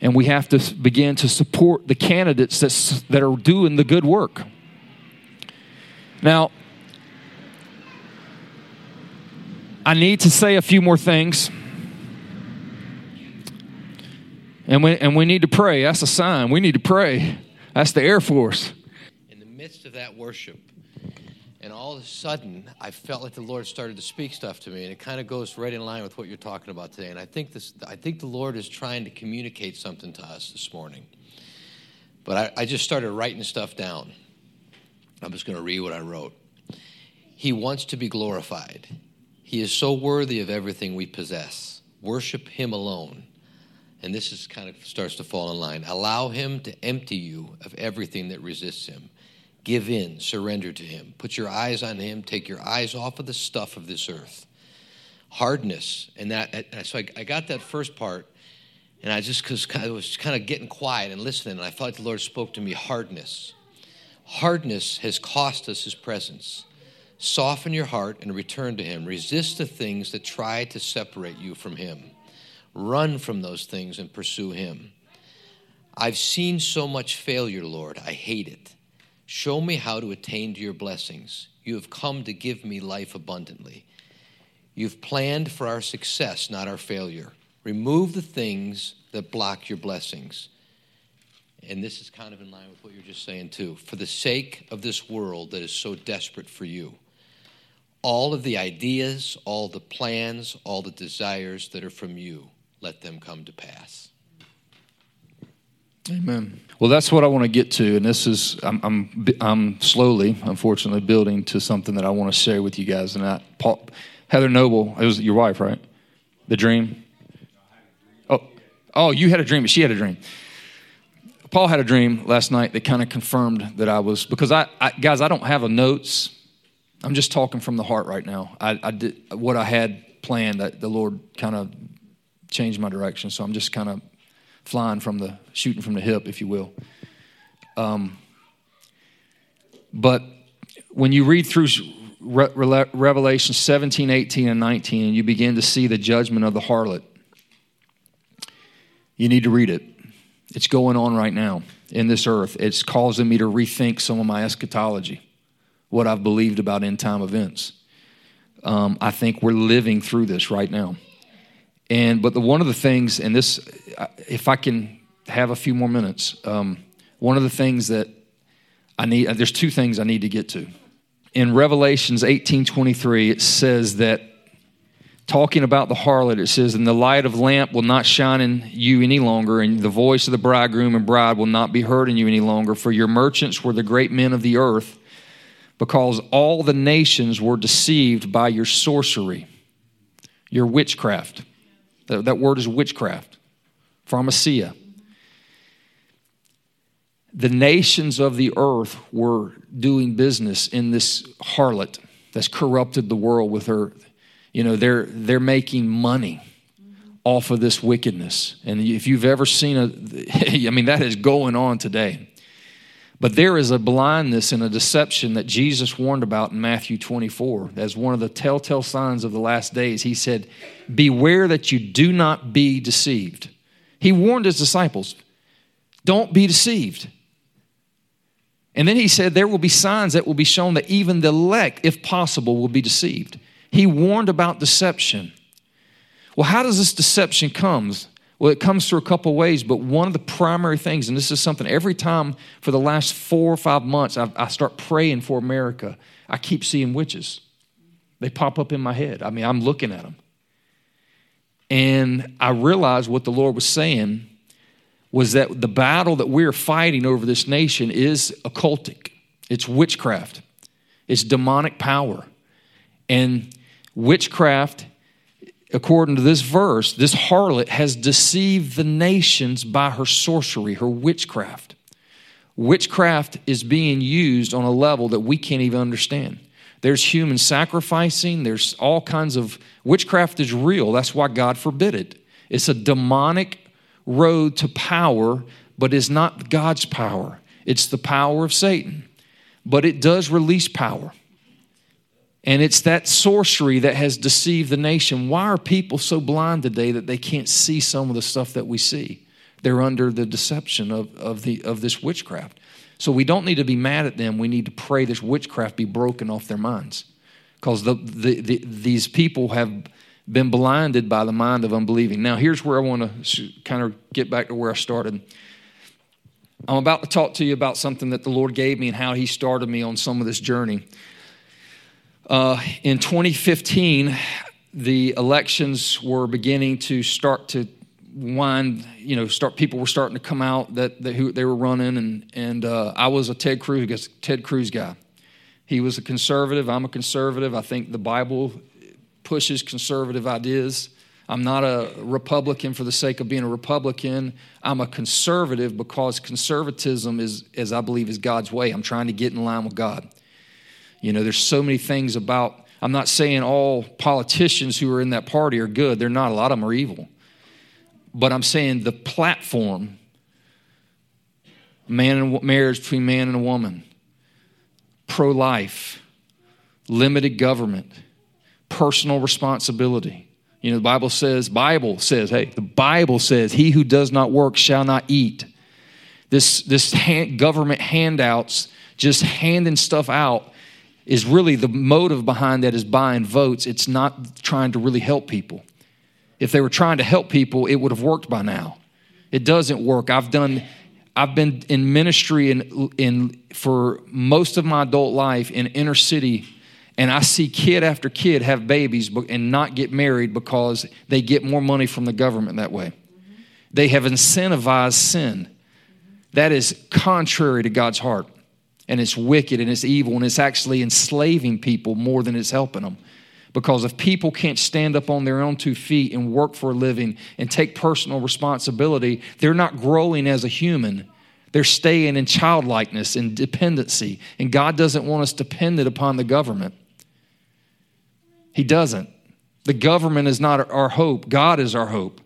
S1: And we have to begin to support the candidates that's, that are doing the good work. Now, I need to say a few more things. And we, and we need to pray. That's a sign. We need to pray. That's the Air Force.
S2: In the midst of that worship,
S3: And all of a sudden, I felt like the Lord started to speak stuff to me, and it kind of goes right in line with what you're talking about today. And I think this, I think the Lord is trying to communicate something to us this morning. But I, I just started writing stuff down. I'm just going to read what I wrote. He wants to be glorified. He is so worthy of everything we possess. Worship Him alone. And this is kind of starts to fall in line. Allow Him to empty you of everything that resists Him. Give in, surrender to Him. Put your eyes on Him. Take your eyes off of the stuff of this earth. Hardness, and that. So I, I got that first part, and I just because I was kind of getting quiet and listening, and I felt like the Lord spoke to me. Hardness, hardness has cost us His presence. Soften your heart and return to Him. Resist the things that try to separate you from Him. Run from those things and pursue Him. I've seen so much failure, Lord. I hate it. Show me how to attain to your blessings. You have come to give me life abundantly. You've planned for our success, not our failure. Remove the things that block your blessings. And this is kind of in line with what you're just saying, too. For the sake of this world that is so desperate for you, all of the ideas, all the plans, all the desires that are from you, let them come to pass.
S1: Amen. Well, that's what I want to get to, and this is I'm, I'm I'm slowly, unfortunately, building to something that I want to share with you guys. And I, Paul, Heather Noble, it was your wife, right? The dream. Oh, oh, you had a dream, but she had a dream. Paul had a dream last night that kind of confirmed that I was because I, I guys, I don't have a notes. I'm just talking from the heart right now. I, I did what I had planned. That the Lord kind of changed my direction, so I'm just kind of flying from the shooting from the hip, if you will. Um, but when you read through Re- Re- Revelation 17, 18, and 19, and you begin to see the judgment of the harlot, you need to read it. It's going on right now in this earth. It's causing me to rethink some of my eschatology, what I've believed about end time events. Um, I think we're living through this right now. And but the one of the things, and this, if I can have a few more minutes, um, one of the things that I need, there's two things I need to get to. In Revelations 18:23, it says that talking about the harlot, it says, "And the light of lamp will not shine in you any longer, and the voice of the bridegroom and bride will not be heard in you any longer, for your merchants were the great men of the earth, because all the nations were deceived by your sorcery, your witchcraft." That, that word is witchcraft, pharmakeia. The nations of the earth were doing business in this harlot that's corrupted the world with her. You know, they're, they're making money off of this wickedness. And if you've ever seen a, I mean, that is going on today. But there is a blindness and a deception that Jesus warned about in Matthew 24 as one of the telltale signs of the last days. He said, Beware that you do not be deceived. He warned his disciples, Don't be deceived. And then he said, There will be signs that will be shown that even the elect, if possible, will be deceived. He warned about deception. Well, how does this deception come? Well, it comes through a couple ways, but one of the primary things, and this is something every time for the last four or five months, I, I start praying for America, I keep seeing witches. They pop up in my head. I mean, I'm looking at them. And I realized what the Lord was saying was that the battle that we're fighting over this nation is occultic, it's witchcraft, it's demonic power. And witchcraft according to this verse, this harlot has deceived the nations by her sorcery, her witchcraft. Witchcraft is being used on a level that we can't even understand. There's human sacrificing, there's all kinds of witchcraft is real. That's why God forbid it. It's a demonic road to power, but is not God's power. It's the power of Satan. But it does release power. And it's that sorcery that has deceived the nation. Why are people so blind today that they can't see some of the stuff that we see? They're under the deception of, of, the, of this witchcraft. So we don't need to be mad at them. We need to pray this witchcraft be broken off their minds. Because the, the, the, these people have been blinded by the mind of unbelieving. Now, here's where I want to kind of get back to where I started. I'm about to talk to you about something that the Lord gave me and how He started me on some of this journey. Uh, in 2015, the elections were beginning to start to wind. You know, start people were starting to come out that, that who they were running, and and uh, I was a Ted Cruz Ted Cruz guy. He was a conservative. I'm a conservative. I think the Bible pushes conservative ideas. I'm not a Republican for the sake of being a Republican. I'm a conservative because conservatism is, as I believe, is God's way. I'm trying to get in line with God. You know, there's so many things about, I'm not saying all politicians who are in that party are good. They're not. A lot of them are evil. But I'm saying the platform, man and marriage between man and a woman, pro life, limited government, personal responsibility you know, the Bible says, Bible says, hey, the Bible says, he who does not work shall not eat. This, this hand, government handouts, just handing stuff out, is really the motive behind that is buying votes. It's not trying to really help people. If they were trying to help people, it would have worked by now. It doesn't work. I've done, I've been in ministry in, in for most of my adult life in inner city and I see kid after kid have babies and not get married because they get more money from the government that way. They have incentivized sin. That is contrary to God's heart. And it's wicked and it's evil and it's actually enslaving people more than it's helping them. Because if people can't stand up on their own two feet and work for a living and take personal responsibility, they're not growing as a human. They're staying in childlikeness and dependency. And God doesn't want us dependent upon the government. He doesn't. The government is not our hope, God is our hope.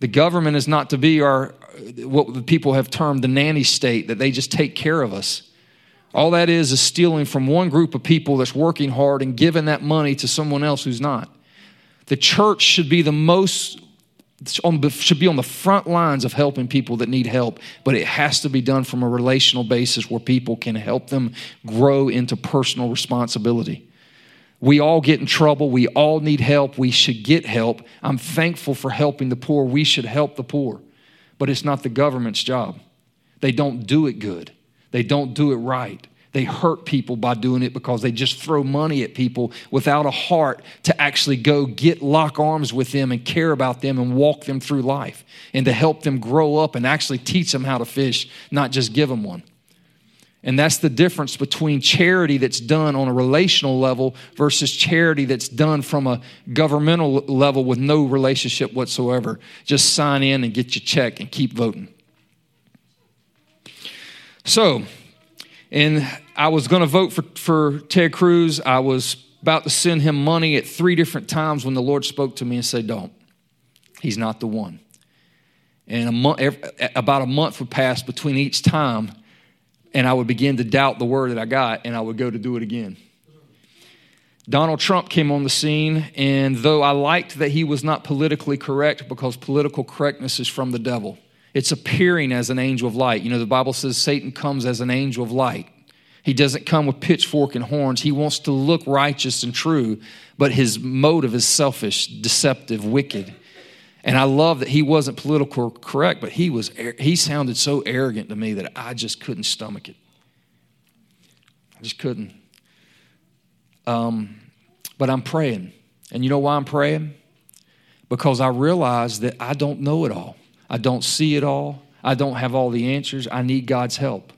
S1: The government is not to be our, what people have termed the nanny state, that they just take care of us. All that is is stealing from one group of people that's working hard and giving that money to someone else who's not. The church should be the most should be on the front lines of helping people that need help, but it has to be done from a relational basis where people can help them grow into personal responsibility. We all get in trouble. We all need help. We should get help. I'm thankful for helping the poor. We should help the poor. But it's not the government's job. They don't do it good, they don't do it right. They hurt people by doing it because they just throw money at people without a heart to actually go get lock arms with them and care about them and walk them through life and to help them grow up and actually teach them how to fish, not just give them one. And that's the difference between charity that's done on a relational level versus charity that's done from a governmental level with no relationship whatsoever. Just sign in and get your check and keep voting. So, and I was going to vote for, for Ted Cruz. I was about to send him money at three different times when the Lord spoke to me and said, Don't. He's not the one. And a month, about a month would pass between each time and I would begin to doubt the word that I got, and I would go to do it again. Donald Trump came on the scene, and though I liked that he was not politically correct because political correctness is from the devil, it's appearing as an angel of light. You know, the Bible says Satan comes as an angel of light. He doesn't come with pitchfork and horns. He wants to look righteous and true, but his motive is selfish, deceptive, wicked. And I love that he wasn't political correct, but he was he sounded so arrogant to me that I just couldn't stomach it. I just couldn't. Um, but I'm praying. And you know why I'm praying? Because I realize that I don't know it all. I don't see it all. I don't have all the answers. I need God's help.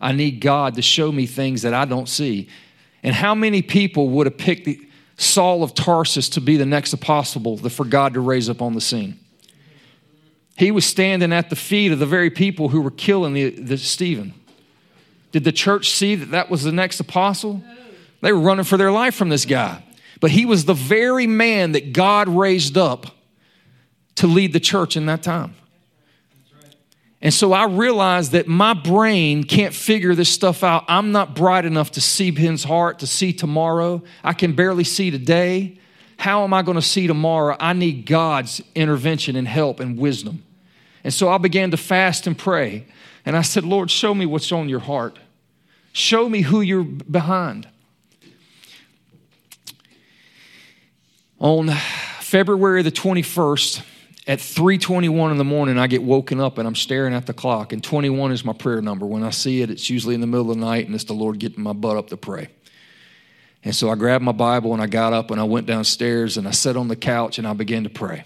S1: I need God to show me things that I don't see. And how many people would have picked the Saul of Tarsus to be the next apostle for God to raise up on the scene. He was standing at the feet of the very people who were killing the, the Stephen. Did the church see that that was the next apostle? They were running for their life from this guy. But he was the very man that God raised up to lead the church in that time. And so I realized that my brain can't figure this stuff out. I'm not bright enough to see Ben's heart, to see tomorrow. I can barely see today. How am I going to see tomorrow? I need God's intervention and help and wisdom. And so I began to fast and pray. And I said, Lord, show me what's on your heart. Show me who you're behind. On February the 21st, at 3:21 in the morning I get woken up and I'm staring at the clock and 21 is my prayer number. When I see it it's usually in the middle of the night and it's the Lord getting my butt up to pray. And so I grabbed my Bible and I got up and I went downstairs and I sat on the couch and I began to pray.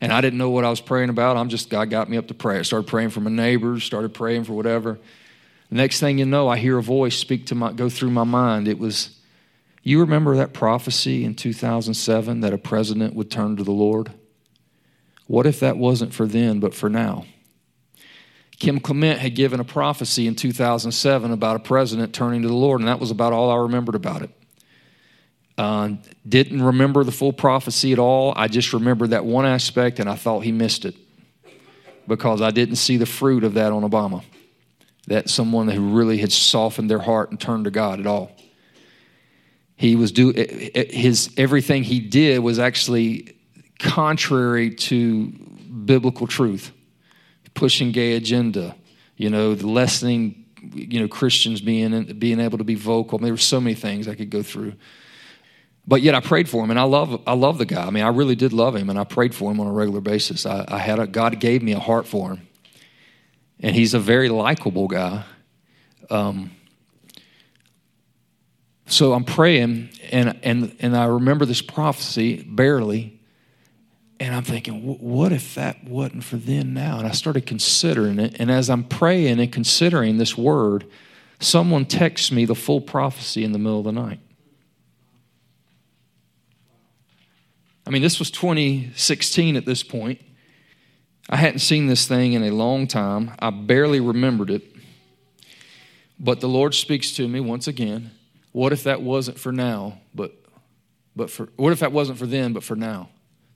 S1: And I didn't know what I was praying about. I'm just, God got me up to pray. I started praying for my neighbors, started praying for whatever. The next thing you know, I hear a voice speak to my, go through my mind. It was, you remember that prophecy in 2007 that a president would turn to the Lord? What if that wasn't for then, but for now? Kim Clement had given a prophecy in 2007 about a president turning to the Lord, and that was about all I remembered about it. Uh, didn't remember the full prophecy at all. I just remembered that one aspect, and I thought he missed it because I didn't see the fruit of that on Obama. That someone who really had softened their heart and turned to God at all. He was do his everything he did was actually contrary to biblical truth, pushing gay agenda, you know, the lessening, you know, Christians being being able to be vocal. I mean, there were so many things I could go through. But yet I prayed for him, and I love I love the guy. I mean, I really did love him, and I prayed for him on a regular basis. I, I had a God gave me a heart for him, and he's a very likable guy. Um, so I'm praying, and and and I remember this prophecy barely, and I'm thinking, what if that wasn't for then now? And I started considering it, and as I'm praying and considering this word, someone texts me the full prophecy in the middle of the night. I mean, this was 2016 at this point. I hadn't seen this thing in a long time. I barely remembered it. But the Lord speaks to me once again. What if that wasn't for now, but but for what if that wasn't for then, but for now?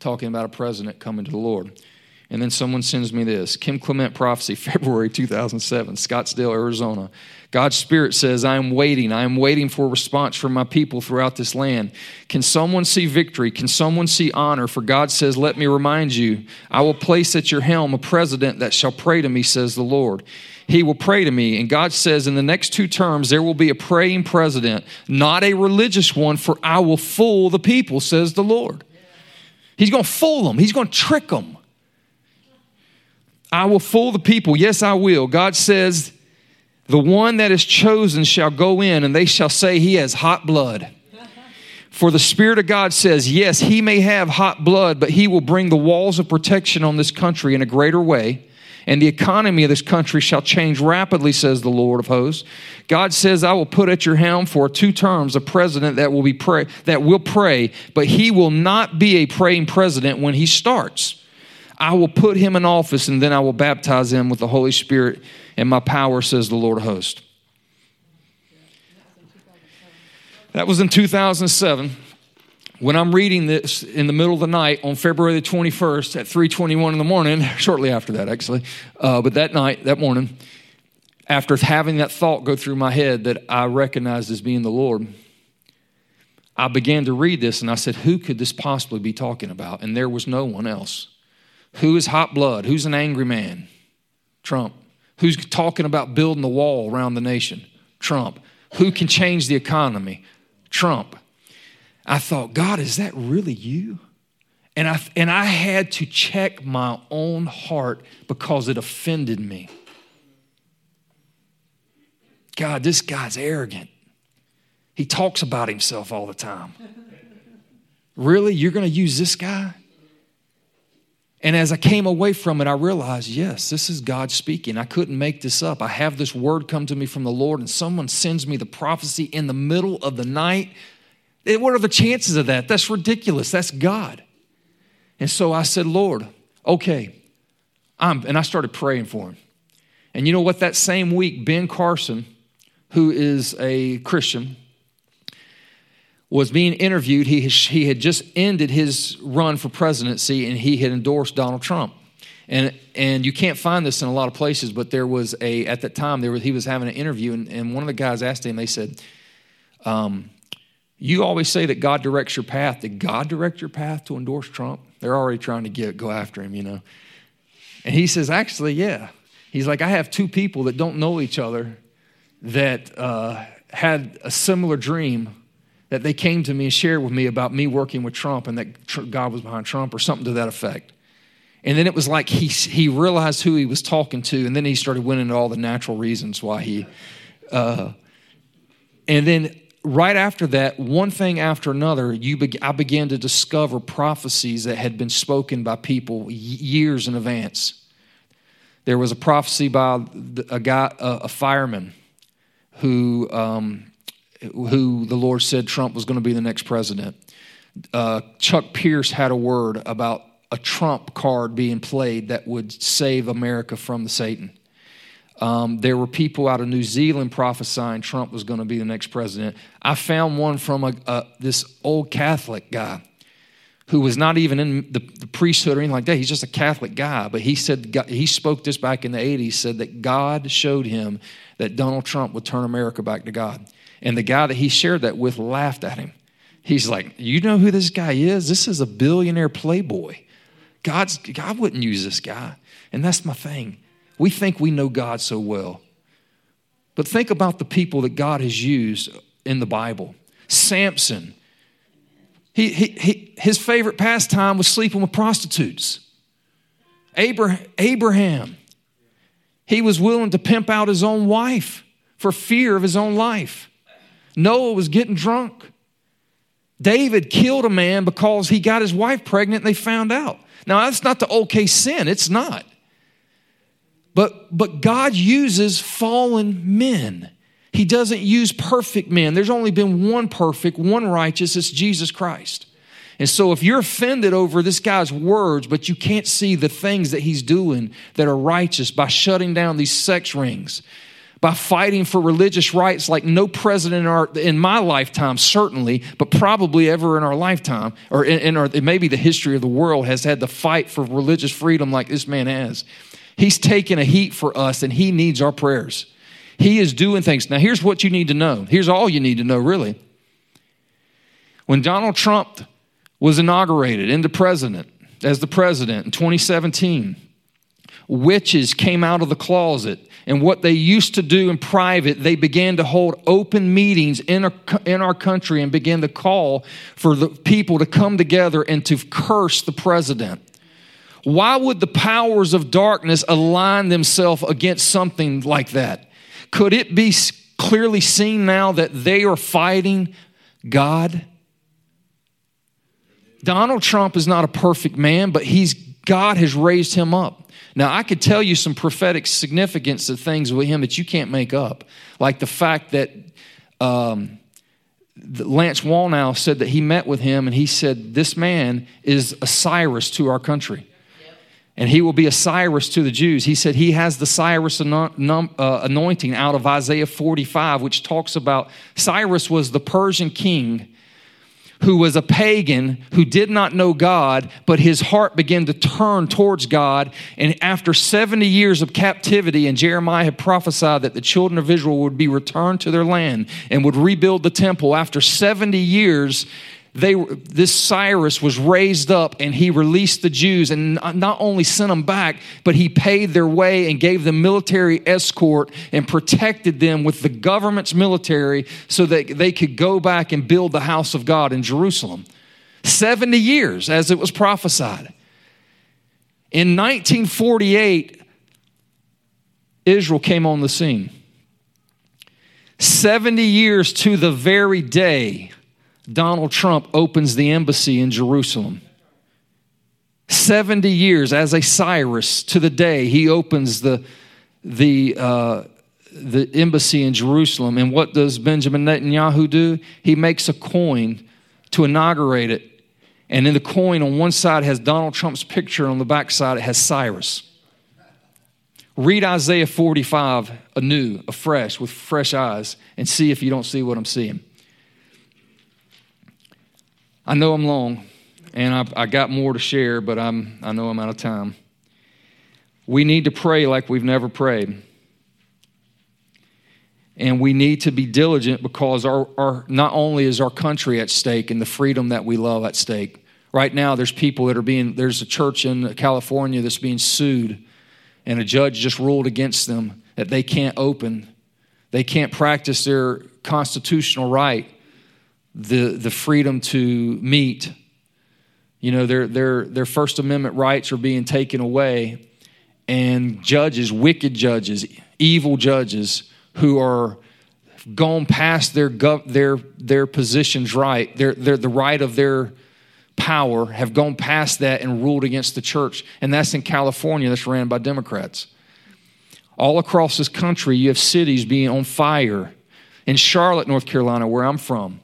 S1: Talking about a president coming to the Lord. And then someone sends me this Kim Clement prophecy, February 2007, Scottsdale, Arizona. God's Spirit says, I am waiting. I am waiting for a response from my people throughout this land. Can someone see victory? Can someone see honor? For God says, Let me remind you, I will place at your helm a president that shall pray to me, says the Lord. He will pray to me. And God says, in the next two terms, there will be a praying president, not a religious one, for I will fool the people, says the Lord. He's going to fool them, He's going to trick them. I will fool the people. Yes, I will. God says, The one that is chosen shall go in, and they shall say, He has hot blood. For the Spirit of God says, Yes, he may have hot blood, but he will bring the walls of protection on this country in a greater way. And the economy of this country shall change rapidly, says the Lord of hosts. God says, I will put at your helm for two terms a president that will be pray that will pray, but he will not be a praying president when he starts. I will put him in office and then I will baptize him with the Holy Spirit and my power, says the Lord of hosts. That was in 2007. When I'm reading this in the middle of the night on February the 21st at 3:21 in the morning, shortly after that actually, uh, but that night, that morning, after having that thought go through my head that I recognized as being the Lord, I began to read this and I said, "Who could this possibly be talking about?" And there was no one else. Who is hot blood? Who's an angry man? Trump. Who's talking about building the wall around the nation? Trump. Who can change the economy? Trump. I thought, God, is that really you? And I, and I had to check my own heart because it offended me. God, this guy's arrogant. He talks about himself all the time. Really? You're going to use this guy? And as I came away from it, I realized, yes, this is God speaking. I couldn't make this up. I have this word come to me from the Lord, and someone sends me the prophecy in the middle of the night. What are the chances of that? That's ridiculous. That's God. And so I said, Lord, okay. I'm, and I started praying for him. And you know what? That same week, Ben Carson, who is a Christian, was being interviewed. He, he had just ended his run for presidency and he had endorsed Donald Trump. And, and you can't find this in a lot of places, but there was a, at that time, there was, he was having an interview, and, and one of the guys asked him, they said, um, You always say that God directs your path. Did God direct your path to endorse Trump? They're already trying to get, go after him, you know. And he says, Actually, yeah. He's like, I have two people that don't know each other that uh, had a similar dream that they came to me and shared with me about me working with Trump and that God was behind Trump or something to that effect. And then it was like he, he realized who he was talking to, and then he started winning all the natural reasons why he. Uh, and then right after that, one thing after another, you be, I began to discover prophecies that had been spoken by people years in advance. There was a prophecy by a guy, a, fireman, who um, who the Lord said Trump was going to be the next president. Uh, Chuck Pierce had a word about a Trump card being played that would save America from the Satan. Um, there were people out of New Zealand prophesying Trump was going to be the next president. I found one from a, a, this old Catholic guy who was not even in the, the, priesthood or anything like that. He's just a Catholic guy, but he said he spoke this back in the 80s. Said that God showed him that Donald Trump would turn America back to God, and the guy that he shared that with laughed at him. He's like, "You know who this guy is? This is a billionaire playboy. God's God wouldn't use this guy." And that's my thing. We think we know God so well. But think about the people that God has used in the Bible. Samson, he, he, he, his favorite pastime was sleeping with prostitutes. Abraham, he was willing to pimp out his own wife for fear of his own life. Noah was getting drunk. David killed a man because he got his wife pregnant and they found out. Now, that's not the okay sin, it's not. But, but God uses fallen men. He doesn't use perfect men. There's only been one perfect, one righteous, it's Jesus Christ. And so if you're offended over this guy's words, but you can't see the things that he's doing that are righteous by shutting down these sex rings, by fighting for religious rights like no president in, our, in my lifetime, certainly, but probably ever in our lifetime, or in, in our, maybe the history of the world has had to fight for religious freedom like this man has. He's taking a heat for us and he needs our prayers. He is doing things. Now, here's what you need to know. Here's all you need to know, really. When Donald Trump was inaugurated into president, as the president in 2017, witches came out of the closet. And what they used to do in private, they began to hold open meetings in our, in our country and began to call for the people to come together and to curse the president. Why would the powers of darkness align themselves against something like that? Could it be clearly seen now that they are fighting God? Donald Trump is not a perfect man, but he's God has raised him up. Now, I could tell you some prophetic significance of things with him that you can't make up, like the fact that um, Lance Wallnau said that he met with him and he said, This man is a Cyrus to our country and he will be a Cyrus to the Jews. He said he has the Cyrus uh, anointing out of Isaiah 45, which talks about Cyrus was the Persian king who was a pagan who did not know God, but his heart began to turn towards God. And after 70 years of captivity, and Jeremiah had prophesied that the children of Israel would be returned to their land and would rebuild the temple, after 70 years, they, this Cyrus was raised up and he released the Jews and not only sent them back, but he paid their way and gave them military escort and protected them with the government's military so that they could go back and build the house of God in Jerusalem. 70 years as it was prophesied. In 1948, Israel came on the scene. 70 years to the very day Donald Trump opens the embassy in Jerusalem. 70 years as a Cyrus to the day he opens the, the, uh, the embassy in Jerusalem. And what does Benjamin Netanyahu do? He makes a coin to inaugurate it. And in the coin on one side has Donald Trump's picture, on the back side it has Cyrus. Read Isaiah 45 anew, afresh, with fresh eyes, and see if you don't see what I'm seeing. I know I'm long, and I, I got more to share, but I'm, I know I'm out of time. We need to pray like we've never prayed. And we need to be diligent because our, our, not only is our country at stake and the freedom that we love at stake. Right now, there's people that are being, there's a church in California that's being sued, and a judge just ruled against them that they can't open, they can't practice their constitutional right the, the freedom to meet. You know, their, their, their First Amendment rights are being taken away, and judges, wicked judges, evil judges who are gone past their, gov- their, their positions right, their, their, the right of their power, have gone past that and ruled against the church. And that's in California, that's ran by Democrats. All across this country, you have cities being on fire. In Charlotte, North Carolina, where I'm from,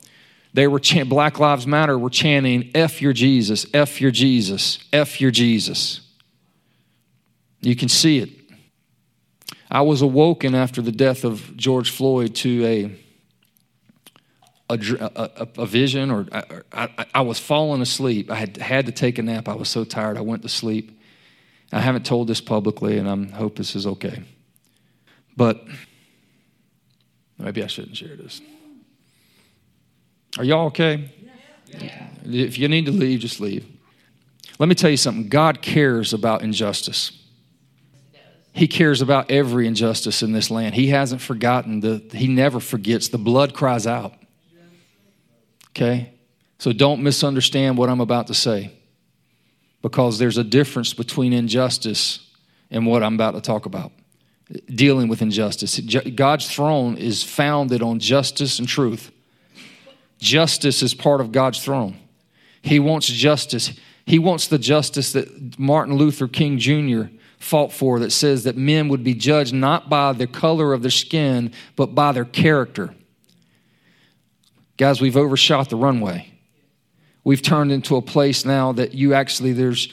S1: they were chant, Black Lives Matter were chanting, F your Jesus, F your Jesus, F your Jesus. You can see it. I was awoken after the death of George Floyd to a a, a, a vision, or I, I, I, was falling asleep. I had had to take a nap. I was so tired. I went to sleep. I haven't told this publicly, and I hope this is okay. But maybe I shouldn't share this. Are y'all okay? Yeah. If you need to leave, just leave. Let me tell you something God cares about injustice. He cares about every injustice in this land. He hasn't forgotten the he never forgets. The blood cries out. Okay? So don't misunderstand what I'm about to say. Because there's a difference between injustice and what I'm about to talk about. Dealing with injustice. God's throne is founded on justice and truth. Justice is part of God's throne. He wants justice. He wants the justice that Martin Luther King Jr. fought for that says that men would be judged not by the color of their skin, but by their character. Guys, we've overshot the runway. We've turned into a place now that you actually, there's,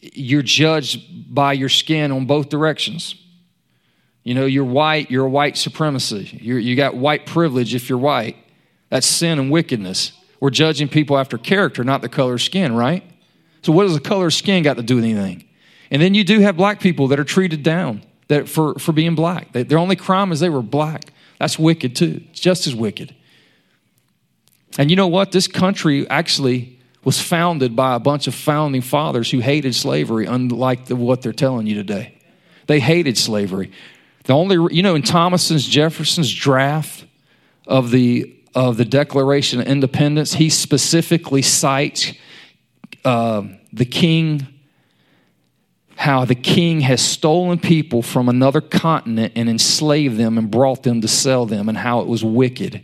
S1: you're judged by your skin on both directions. You know, you're white, you're a white supremacy. You're, you got white privilege if you're white. That's sin and wickedness. We're judging people after character, not the color of skin, right? So, what does the color of skin got to do with anything? And then you do have black people that are treated down that for, for being black. They, their only crime is they were black. That's wicked too. It's just as wicked. And you know what? This country actually was founded by a bunch of founding fathers who hated slavery, unlike the, what they're telling you today. They hated slavery. The only, you know, in Thomason's Jefferson's draft of the of the Declaration of Independence, he specifically cites uh, the king, how the king has stolen people from another continent and enslaved them and brought them to sell them, and how it was wicked.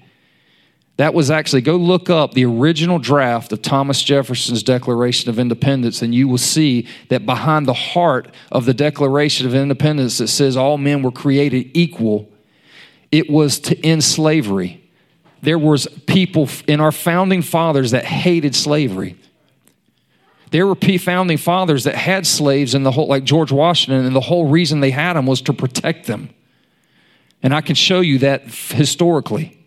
S1: That was actually, go look up the original draft of Thomas Jefferson's Declaration of Independence, and you will see that behind the heart of the Declaration of Independence that says all men were created equal, it was to end slavery there was people in our founding fathers that hated slavery. There were founding fathers that had slaves in the whole, like George Washington, and the whole reason they had them was to protect them. And I can show you that historically.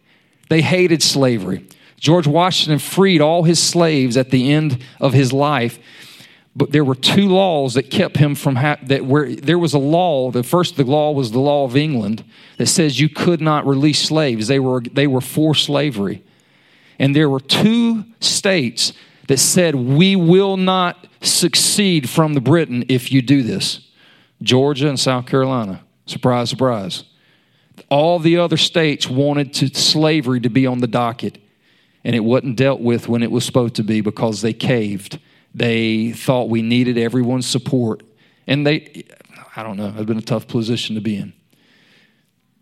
S1: They hated slavery. George Washington freed all his slaves at the end of his life but there were two laws that kept him from ha- that where there was a law the first the law was the law of england that says you could not release slaves. They were they were for slavery. And there were two states that said we will not succeed from the britain if you do this. Georgia and south carolina. Surprise surprise. All the other states wanted to, slavery to be on the docket. And it wasn't dealt with when it was supposed to be because they caved they thought we needed everyone's support. And they, I don't know, it's been a tough position to be in.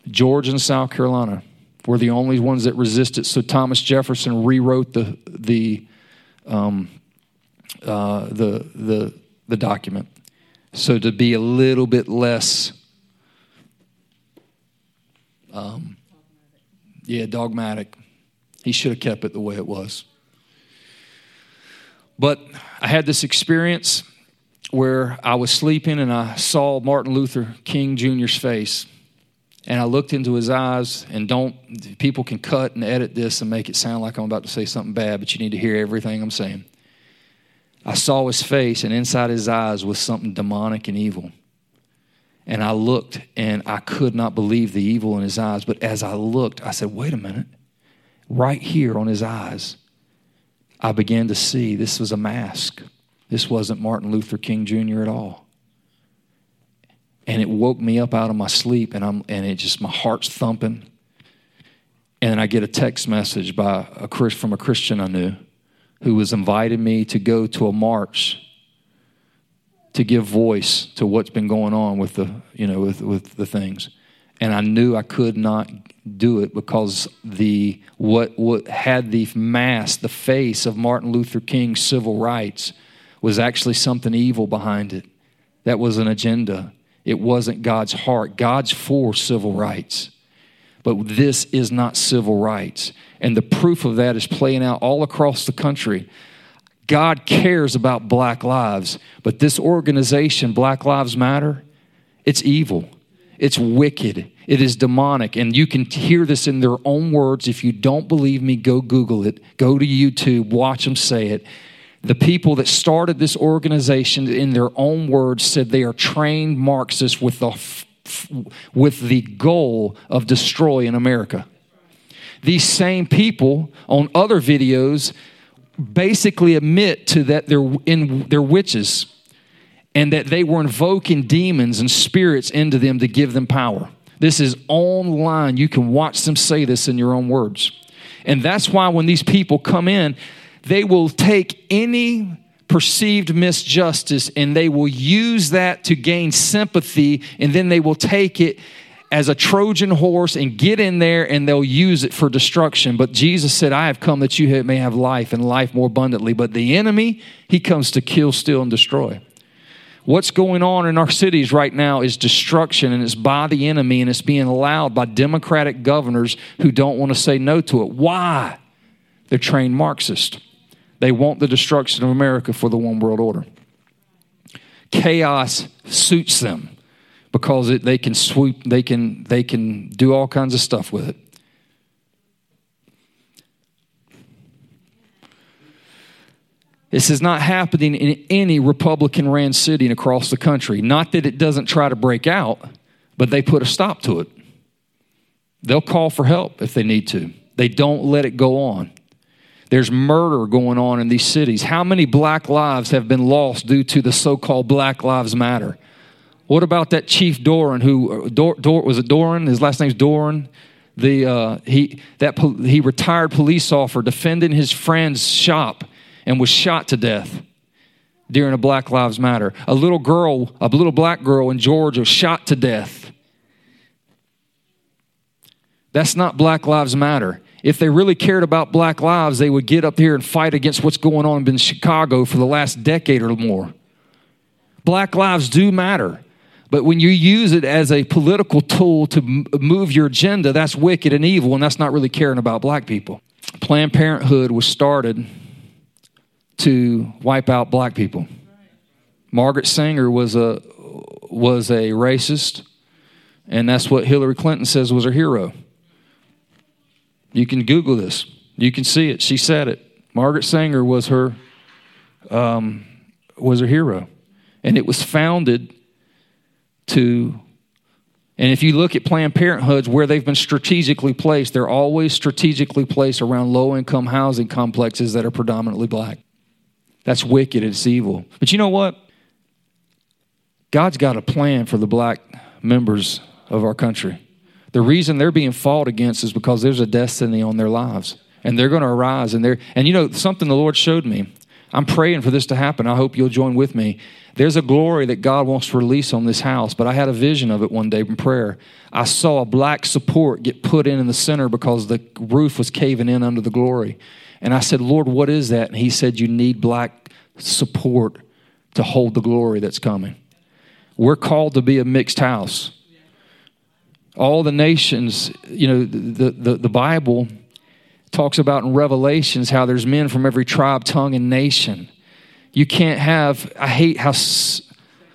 S1: Georgia and South Carolina were the only ones that resisted. So Thomas Jefferson rewrote the, the, um, uh, the, the, the document. So to be a little bit less, um, yeah, dogmatic. He should have kept it the way it was. But I had this experience where I was sleeping and I saw Martin Luther King Jr.'s face. And I looked into his eyes, and don't, people can cut and edit this and make it sound like I'm about to say something bad, but you need to hear everything I'm saying. I saw his face, and inside his eyes was something demonic and evil. And I looked, and I could not believe the evil in his eyes. But as I looked, I said, wait a minute. Right here on his eyes I began to see this was a mask. This wasn't Martin Luther King Jr. at all. And it woke me up out of my sleep, and, I'm, and it just, my heart's thumping. And I get a text message by a, from a Christian I knew who was inviting me to go to a march to give voice to what's been going on with the, you know, with, with the things. And I knew I could not do it because the what what had the mask, the face of Martin Luther King's civil rights was actually something evil behind it. That was an agenda. It wasn't God's heart. God's for civil rights. But this is not civil rights. And the proof of that is playing out all across the country. God cares about black lives, but this organization, Black Lives Matter, it's evil. It's wicked. It is demonic. And you can hear this in their own words. If you don't believe me, go Google it. Go to YouTube, watch them say it. The people that started this organization, in their own words, said they are trained Marxists with the, with the goal of destroying America. These same people on other videos basically admit to that they're in they're witches and that they were invoking demons and spirits into them to give them power. This is online. You can watch them say this in your own words. And that's why when these people come in, they will take any perceived misjustice and they will use that to gain sympathy and then they will take it as a Trojan horse and get in there and they'll use it for destruction. But Jesus said, I have come that you may have life and life more abundantly. But the enemy, he comes to kill, steal, and destroy. What's going on in our cities right now is destruction, and it's by the enemy, and it's being allowed by Democratic governors who don't want to say no to it. Why? They're trained Marxists. They want the destruction of America for the one world order. Chaos suits them because it, they can swoop, they can, they can do all kinds of stuff with it. This is not happening in any Republican ran city across the country. Not that it doesn't try to break out, but they put a stop to it. They'll call for help if they need to. They don't let it go on. There's murder going on in these cities. How many black lives have been lost due to the so called Black Lives Matter? What about that Chief Doran, who Dor, Dor, was it Doran? His last name's Doran. The uh, he that he retired police officer defending his friend's shop and was shot to death during a Black Lives Matter. A little girl, a little black girl in Georgia, was shot to death. That's not Black Lives Matter. If they really cared about black lives, they would get up here and fight against what's going on in Chicago for the last decade or more. Black lives do matter. But when you use it as a political tool to move your agenda, that's wicked and evil, and that's not really caring about black people. Planned Parenthood was started to wipe out black people. Margaret Sanger was a was a racist, and that's what Hillary Clinton says was her hero. You can Google this. You can see it. She said it. Margaret Sanger was her um, was her hero, and it was founded to. And if you look at Planned Parenthoods, where they've been strategically placed, they're always strategically placed around low income housing complexes that are predominantly black. That's wicked, it's evil. But you know what? God's got a plan for the black members of our country. The reason they're being fought against is because there's a destiny on their lives. And they're going to arise and they're and you know something the Lord showed me. I'm praying for this to happen. I hope you'll join with me. There's a glory that God wants to release on this house, but I had a vision of it one day in prayer. I saw a black support get put in in the center because the roof was caving in under the glory. And I said, Lord, what is that? And he said, You need black support to hold the glory that's coming. We're called to be a mixed house. All the nations, you know, the, the, the Bible talks about in Revelations how there's men from every tribe, tongue, and nation. You can't have, I hate how,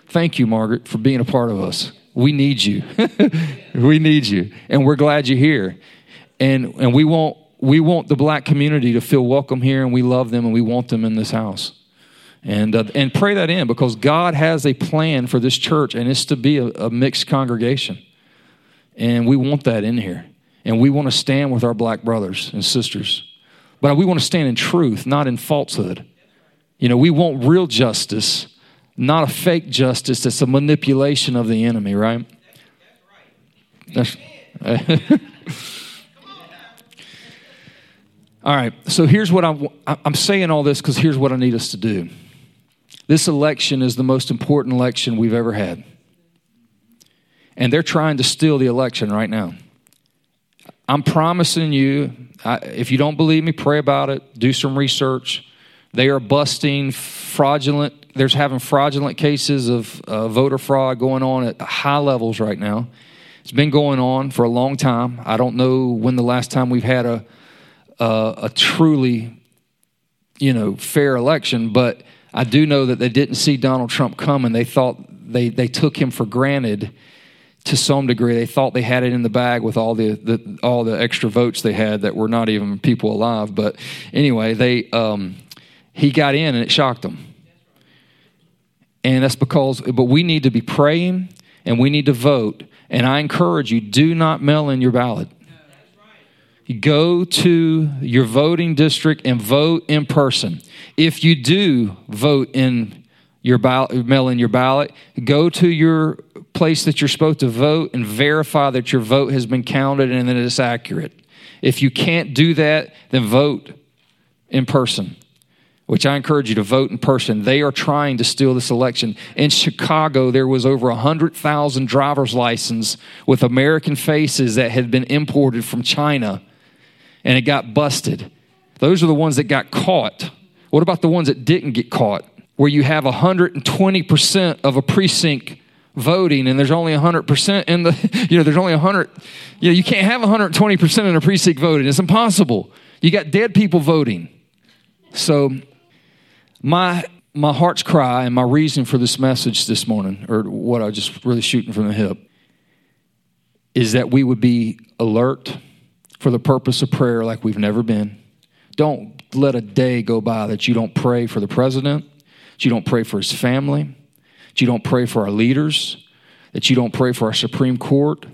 S1: thank you, Margaret, for being a part of us. We need you. we need you. And we're glad you're here. And, and we won't we want the black community to feel welcome here and we love them and we want them in this house. And, uh, and pray that in because God has a plan for this church and it's to be a, a mixed congregation. And we want that in here. And we want to stand with our black brothers and sisters. But we want to stand in truth, not in falsehood. You know, we want real justice, not a fake justice that's a manipulation of the enemy, right? That's, All right, so here's what I'm, I'm saying all this because here's what I need us to do. This election is the most important election we've ever had. and they're trying to steal the election right now. I'm promising you, I, if you don't believe me, pray about it, do some research. They are busting fraudulent, there's having fraudulent cases of uh, voter fraud going on at high levels right now. It's been going on for a long time. I don't know when the last time we've had a, a, a truly, you know, fair election, but I do know that they didn't see Donald Trump coming. They thought they, they took him for granted to some degree. They thought they had it in the bag with all the, the all the extra votes they had that were not even people alive. But anyway, they um, he got in and it shocked them. And that's because, but we need to be praying and we need to vote. And I encourage you, do not mail in your ballot. Go to your voting district and vote in person. If you do vote in your ballot, mail in your ballot, go to your place that you're supposed to vote and verify that your vote has been counted and that it's accurate. If you can't do that, then vote in person which I encourage you to vote in person. They are trying to steal this election. In Chicago, there was over 100,000 driver's licenses with American faces that had been imported from China, and it got busted. Those are the ones that got caught. What about the ones that didn't get caught? Where you have 120% of a precinct voting and there's only 100% in the, you know, there's only 100, you know, you can't have 120% in a precinct voting. It's impossible. You got dead people voting. So my my heart's cry and my reason for this message this morning, or what I was just really shooting from the hip, is that we would be alert for the purpose of prayer like we've never been. Don't let a day go by that you don't pray for the president, that you don't pray for his family, that you don't pray for our leaders, that you don't pray for our Supreme Court.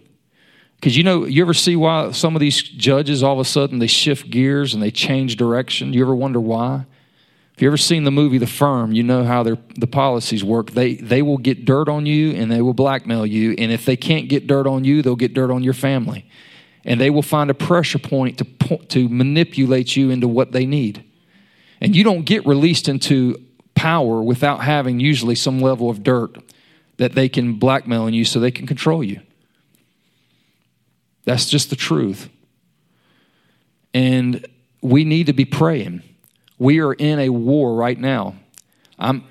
S1: Because you know, you ever see why some of these judges all of a sudden they shift gears and they change direction? You ever wonder why? If you ever seen the movie The Firm, you know how their the policies work. They they will get dirt on you and they will blackmail you. And if they can't get dirt on you, they'll get dirt on your family, and they will find a pressure point to to manipulate you into what they need. And you don't get released into power without having usually some level of dirt that they can blackmail on you so they can control you. That's just the truth. And we need to be praying we are in a war right now. I'm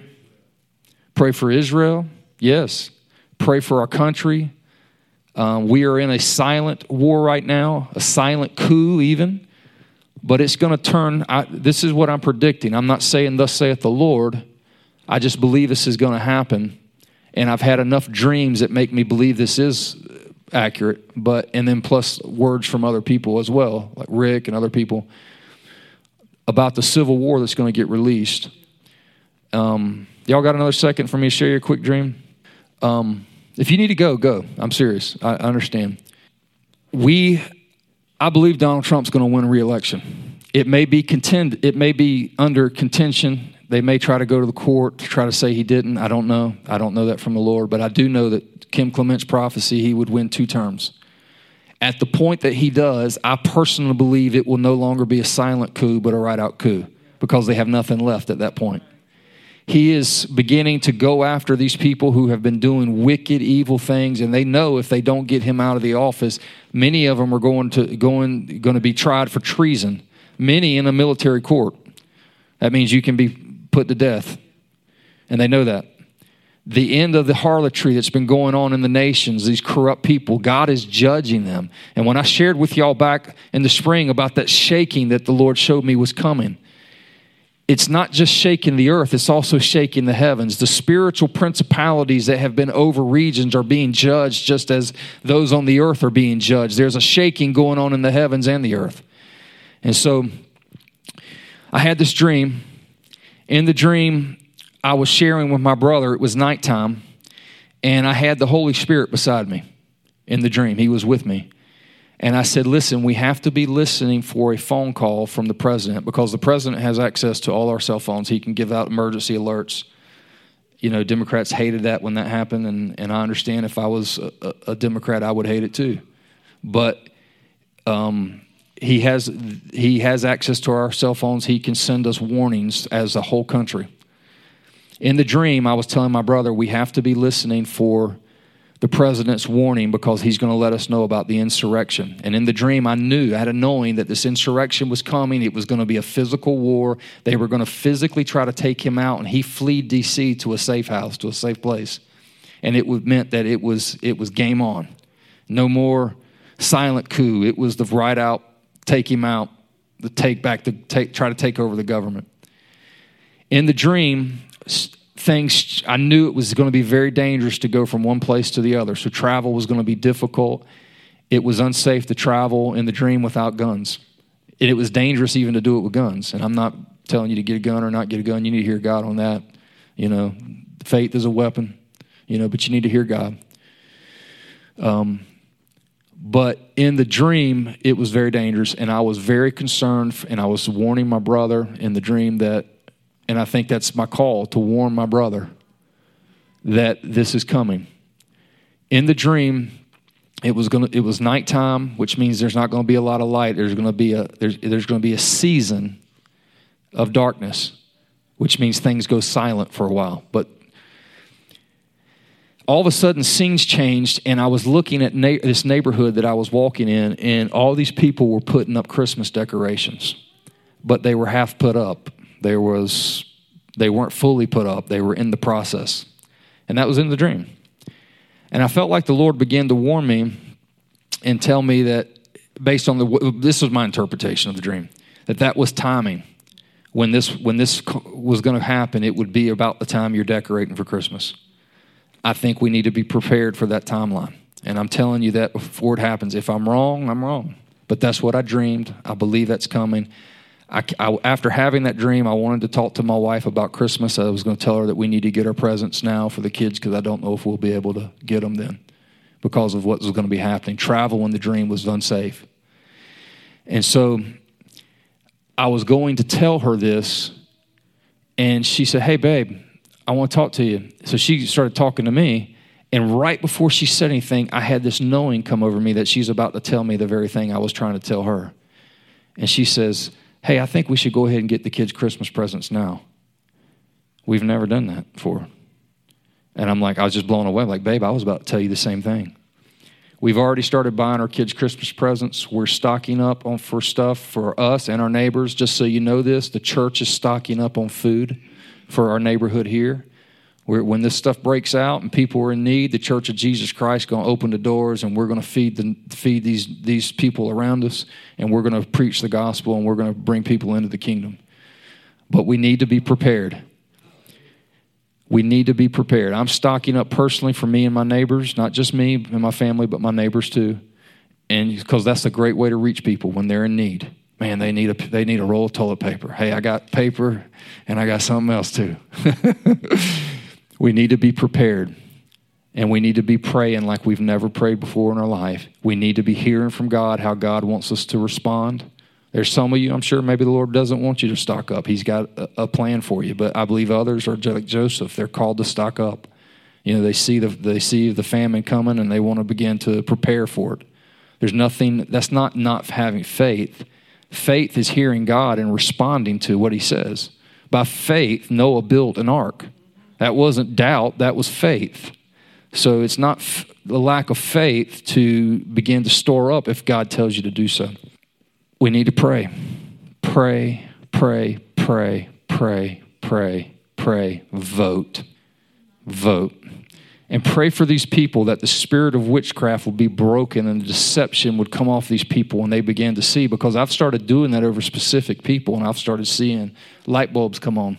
S1: pray for Israel. Yes. Pray for our country. Um, we are in a silent war right now, a silent coup, even. But it's going to turn. I, this is what I'm predicting. I'm not saying, Thus saith the Lord. I just believe this is going to happen. And I've had enough dreams that make me believe this is accurate. But, and then plus words from other people as well, like Rick and other people about the Civil War that's going to get released. Um, y'all got another second for me to share your quick dream? Um, if you need to go, go. I'm serious. I, understand. We, I believe Donald Trump's going to win re-election. It may be contend. It may be under contention. They may try to go to the court to try to say he didn't. I don't know. I don't know that from the Lord, but I do know that Kim Clement's prophecy he would win two terms. At the point that he does, I personally believe it will no longer be a silent coup, but a right out coup because they have nothing left at that point. He is beginning to go after these people who have been doing wicked, evil things, and they know if they don't get him out of the office, many of them are going to going going to be tried for treason. Many in a military court. That means you can be put to death, and they know that the end of the harlotry that's been going on in the nations, these corrupt people, God is judging them. And when I shared with y'all back in the spring about that shaking that the Lord showed me was coming, it's not just shaking the earth, it's also shaking the heavens. The spiritual principalities that have been over regions are being judged just as those on the earth are being judged. There's a shaking going on in the heavens and the earth. And so I had this dream. In the dream, I was sharing with my brother. It was nighttime, and I had the Holy Spirit beside me in the dream. He was with me. And I said, Listen, we have to be listening for a phone call from the president because the president has access to all our cell phones. He can give out emergency alerts. You know, Democrats hated that when that happened, and, and I understand if I was a, a Democrat, I would hate it too. But um, he has he has access to our cell phones. He can send us warnings as a whole country in the dream, I was telling my brother, we have to be listening for the president's warning because he's going to let us know about the insurrection. And in the dream, I knew, I had a knowing that this insurrection was coming. It was going to be a physical war. They were going to physically try to take him out, and he fled D.C. to a safe house, to a safe place. And it meant that it was, it was game on. No more silent coup. It was the right out, take him out, the take back, the take, try to take over the government. In the dream, things, I knew it was going to be very dangerous to go from one place to the other. So travel was going to be difficult. It was unsafe to travel in the dream without guns. And it was dangerous even to do it with guns. And I'm not telling you to get a gun or not get a gun. You need to hear God on that. You know, faith is a weapon, you know, but you need to hear God. Um, but in the dream, it was very dangerous, and I was very concerned, and I was warning my brother in the dream that and I think that's my call to warn my brother that this is coming. In the dream, it was going it was nighttime, which means there's not going to be a lot of light. There's going to be a there's, there's going to be a season of darkness, which means things go silent for a while. But all of a sudden scenes changed and i was looking at na- this neighborhood that i was walking in and all these people were putting up christmas decorations but they were half put up there was they weren't fully put up. They were in the process. And that was in the dream. And i felt like the lord began to warn me and tell me that based on the this was my interpretation of the dream that that was timing. When this when this was going to happen it would be about the time you're decorating for christmas. I think we need to be prepared for that timeline. And i'm telling you that before it happens. If i'm wrong i'm wrong. But that's what i dreamed. I believe that's coming I, I, after having that dream, I wanted to talk to my wife about Christmas. I was going to tell her that we need to get our presents now for the kids because I don't know if we'll be able to get them then because of what was going to be happening. Travel in the dream was unsafe. And so I was going to tell her this, and she said, Hey, babe, I want to talk to you. So she started talking to me. And right before she said anything, I had this knowing come over me that she's about to tell me the very thing I was trying to tell her. And she says, hey, I think we should go ahead and get the kids Christmas presents now. We've never done that before. And I'm like, I was just blown away. Like, babe, I was about to tell you the same thing. We've already started buying our kids Christmas presents. We're stocking up on for stuff for us and our neighbors. Just so you know this, the church is stocking up on food for our neighborhood here. We're, when this stuff breaks out and people are in need, the Church of Jesus Christ going to open the doors and we're going to feed the, feed these these people around us and we're going to preach the gospel and we're going to bring people into the kingdom. But we need to be prepared. We need to be prepared. I'm stocking up personally for me and my neighbors, not just me and my family, but my neighbors too. And because that's a great way to reach people when they're in need. Man, they need a they need a roll of toilet paper. Hey, I got paper and I got something else too. We need to be prepared. And we need to be praying like we've never prayed before in our life. We need to be hearing from God how God wants us to respond. There's some of you, I'm sure maybe the Lord doesn't want you to stock up. He's got a, plan for you. But I believe others are like Joseph. They're called to stock up. You know, they see the, they see the famine coming and they want to begin to prepare for it. There's nothing, that's not not having faith. Faith is hearing God and responding to what he says. By faith, Noah built an ark. That wasn't doubt, that was faith. So it's not f- the lack of faith to begin to store up if God tells you to do so. We need to pray. Pray, pray, pray, pray, pray, pray, vote. Vote. And pray for these people that the spirit of witchcraft will be broken and the deception would come off these people when they begin to see. Because I've started doing that over specific people and I've started seeing light bulbs come on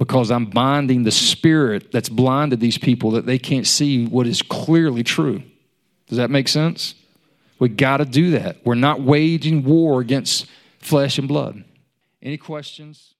S1: because I'm binding the spirit that's blinded these people that they can't see what is clearly true. Does that make sense? We got to do that. We're not waging war against flesh and blood. Any questions?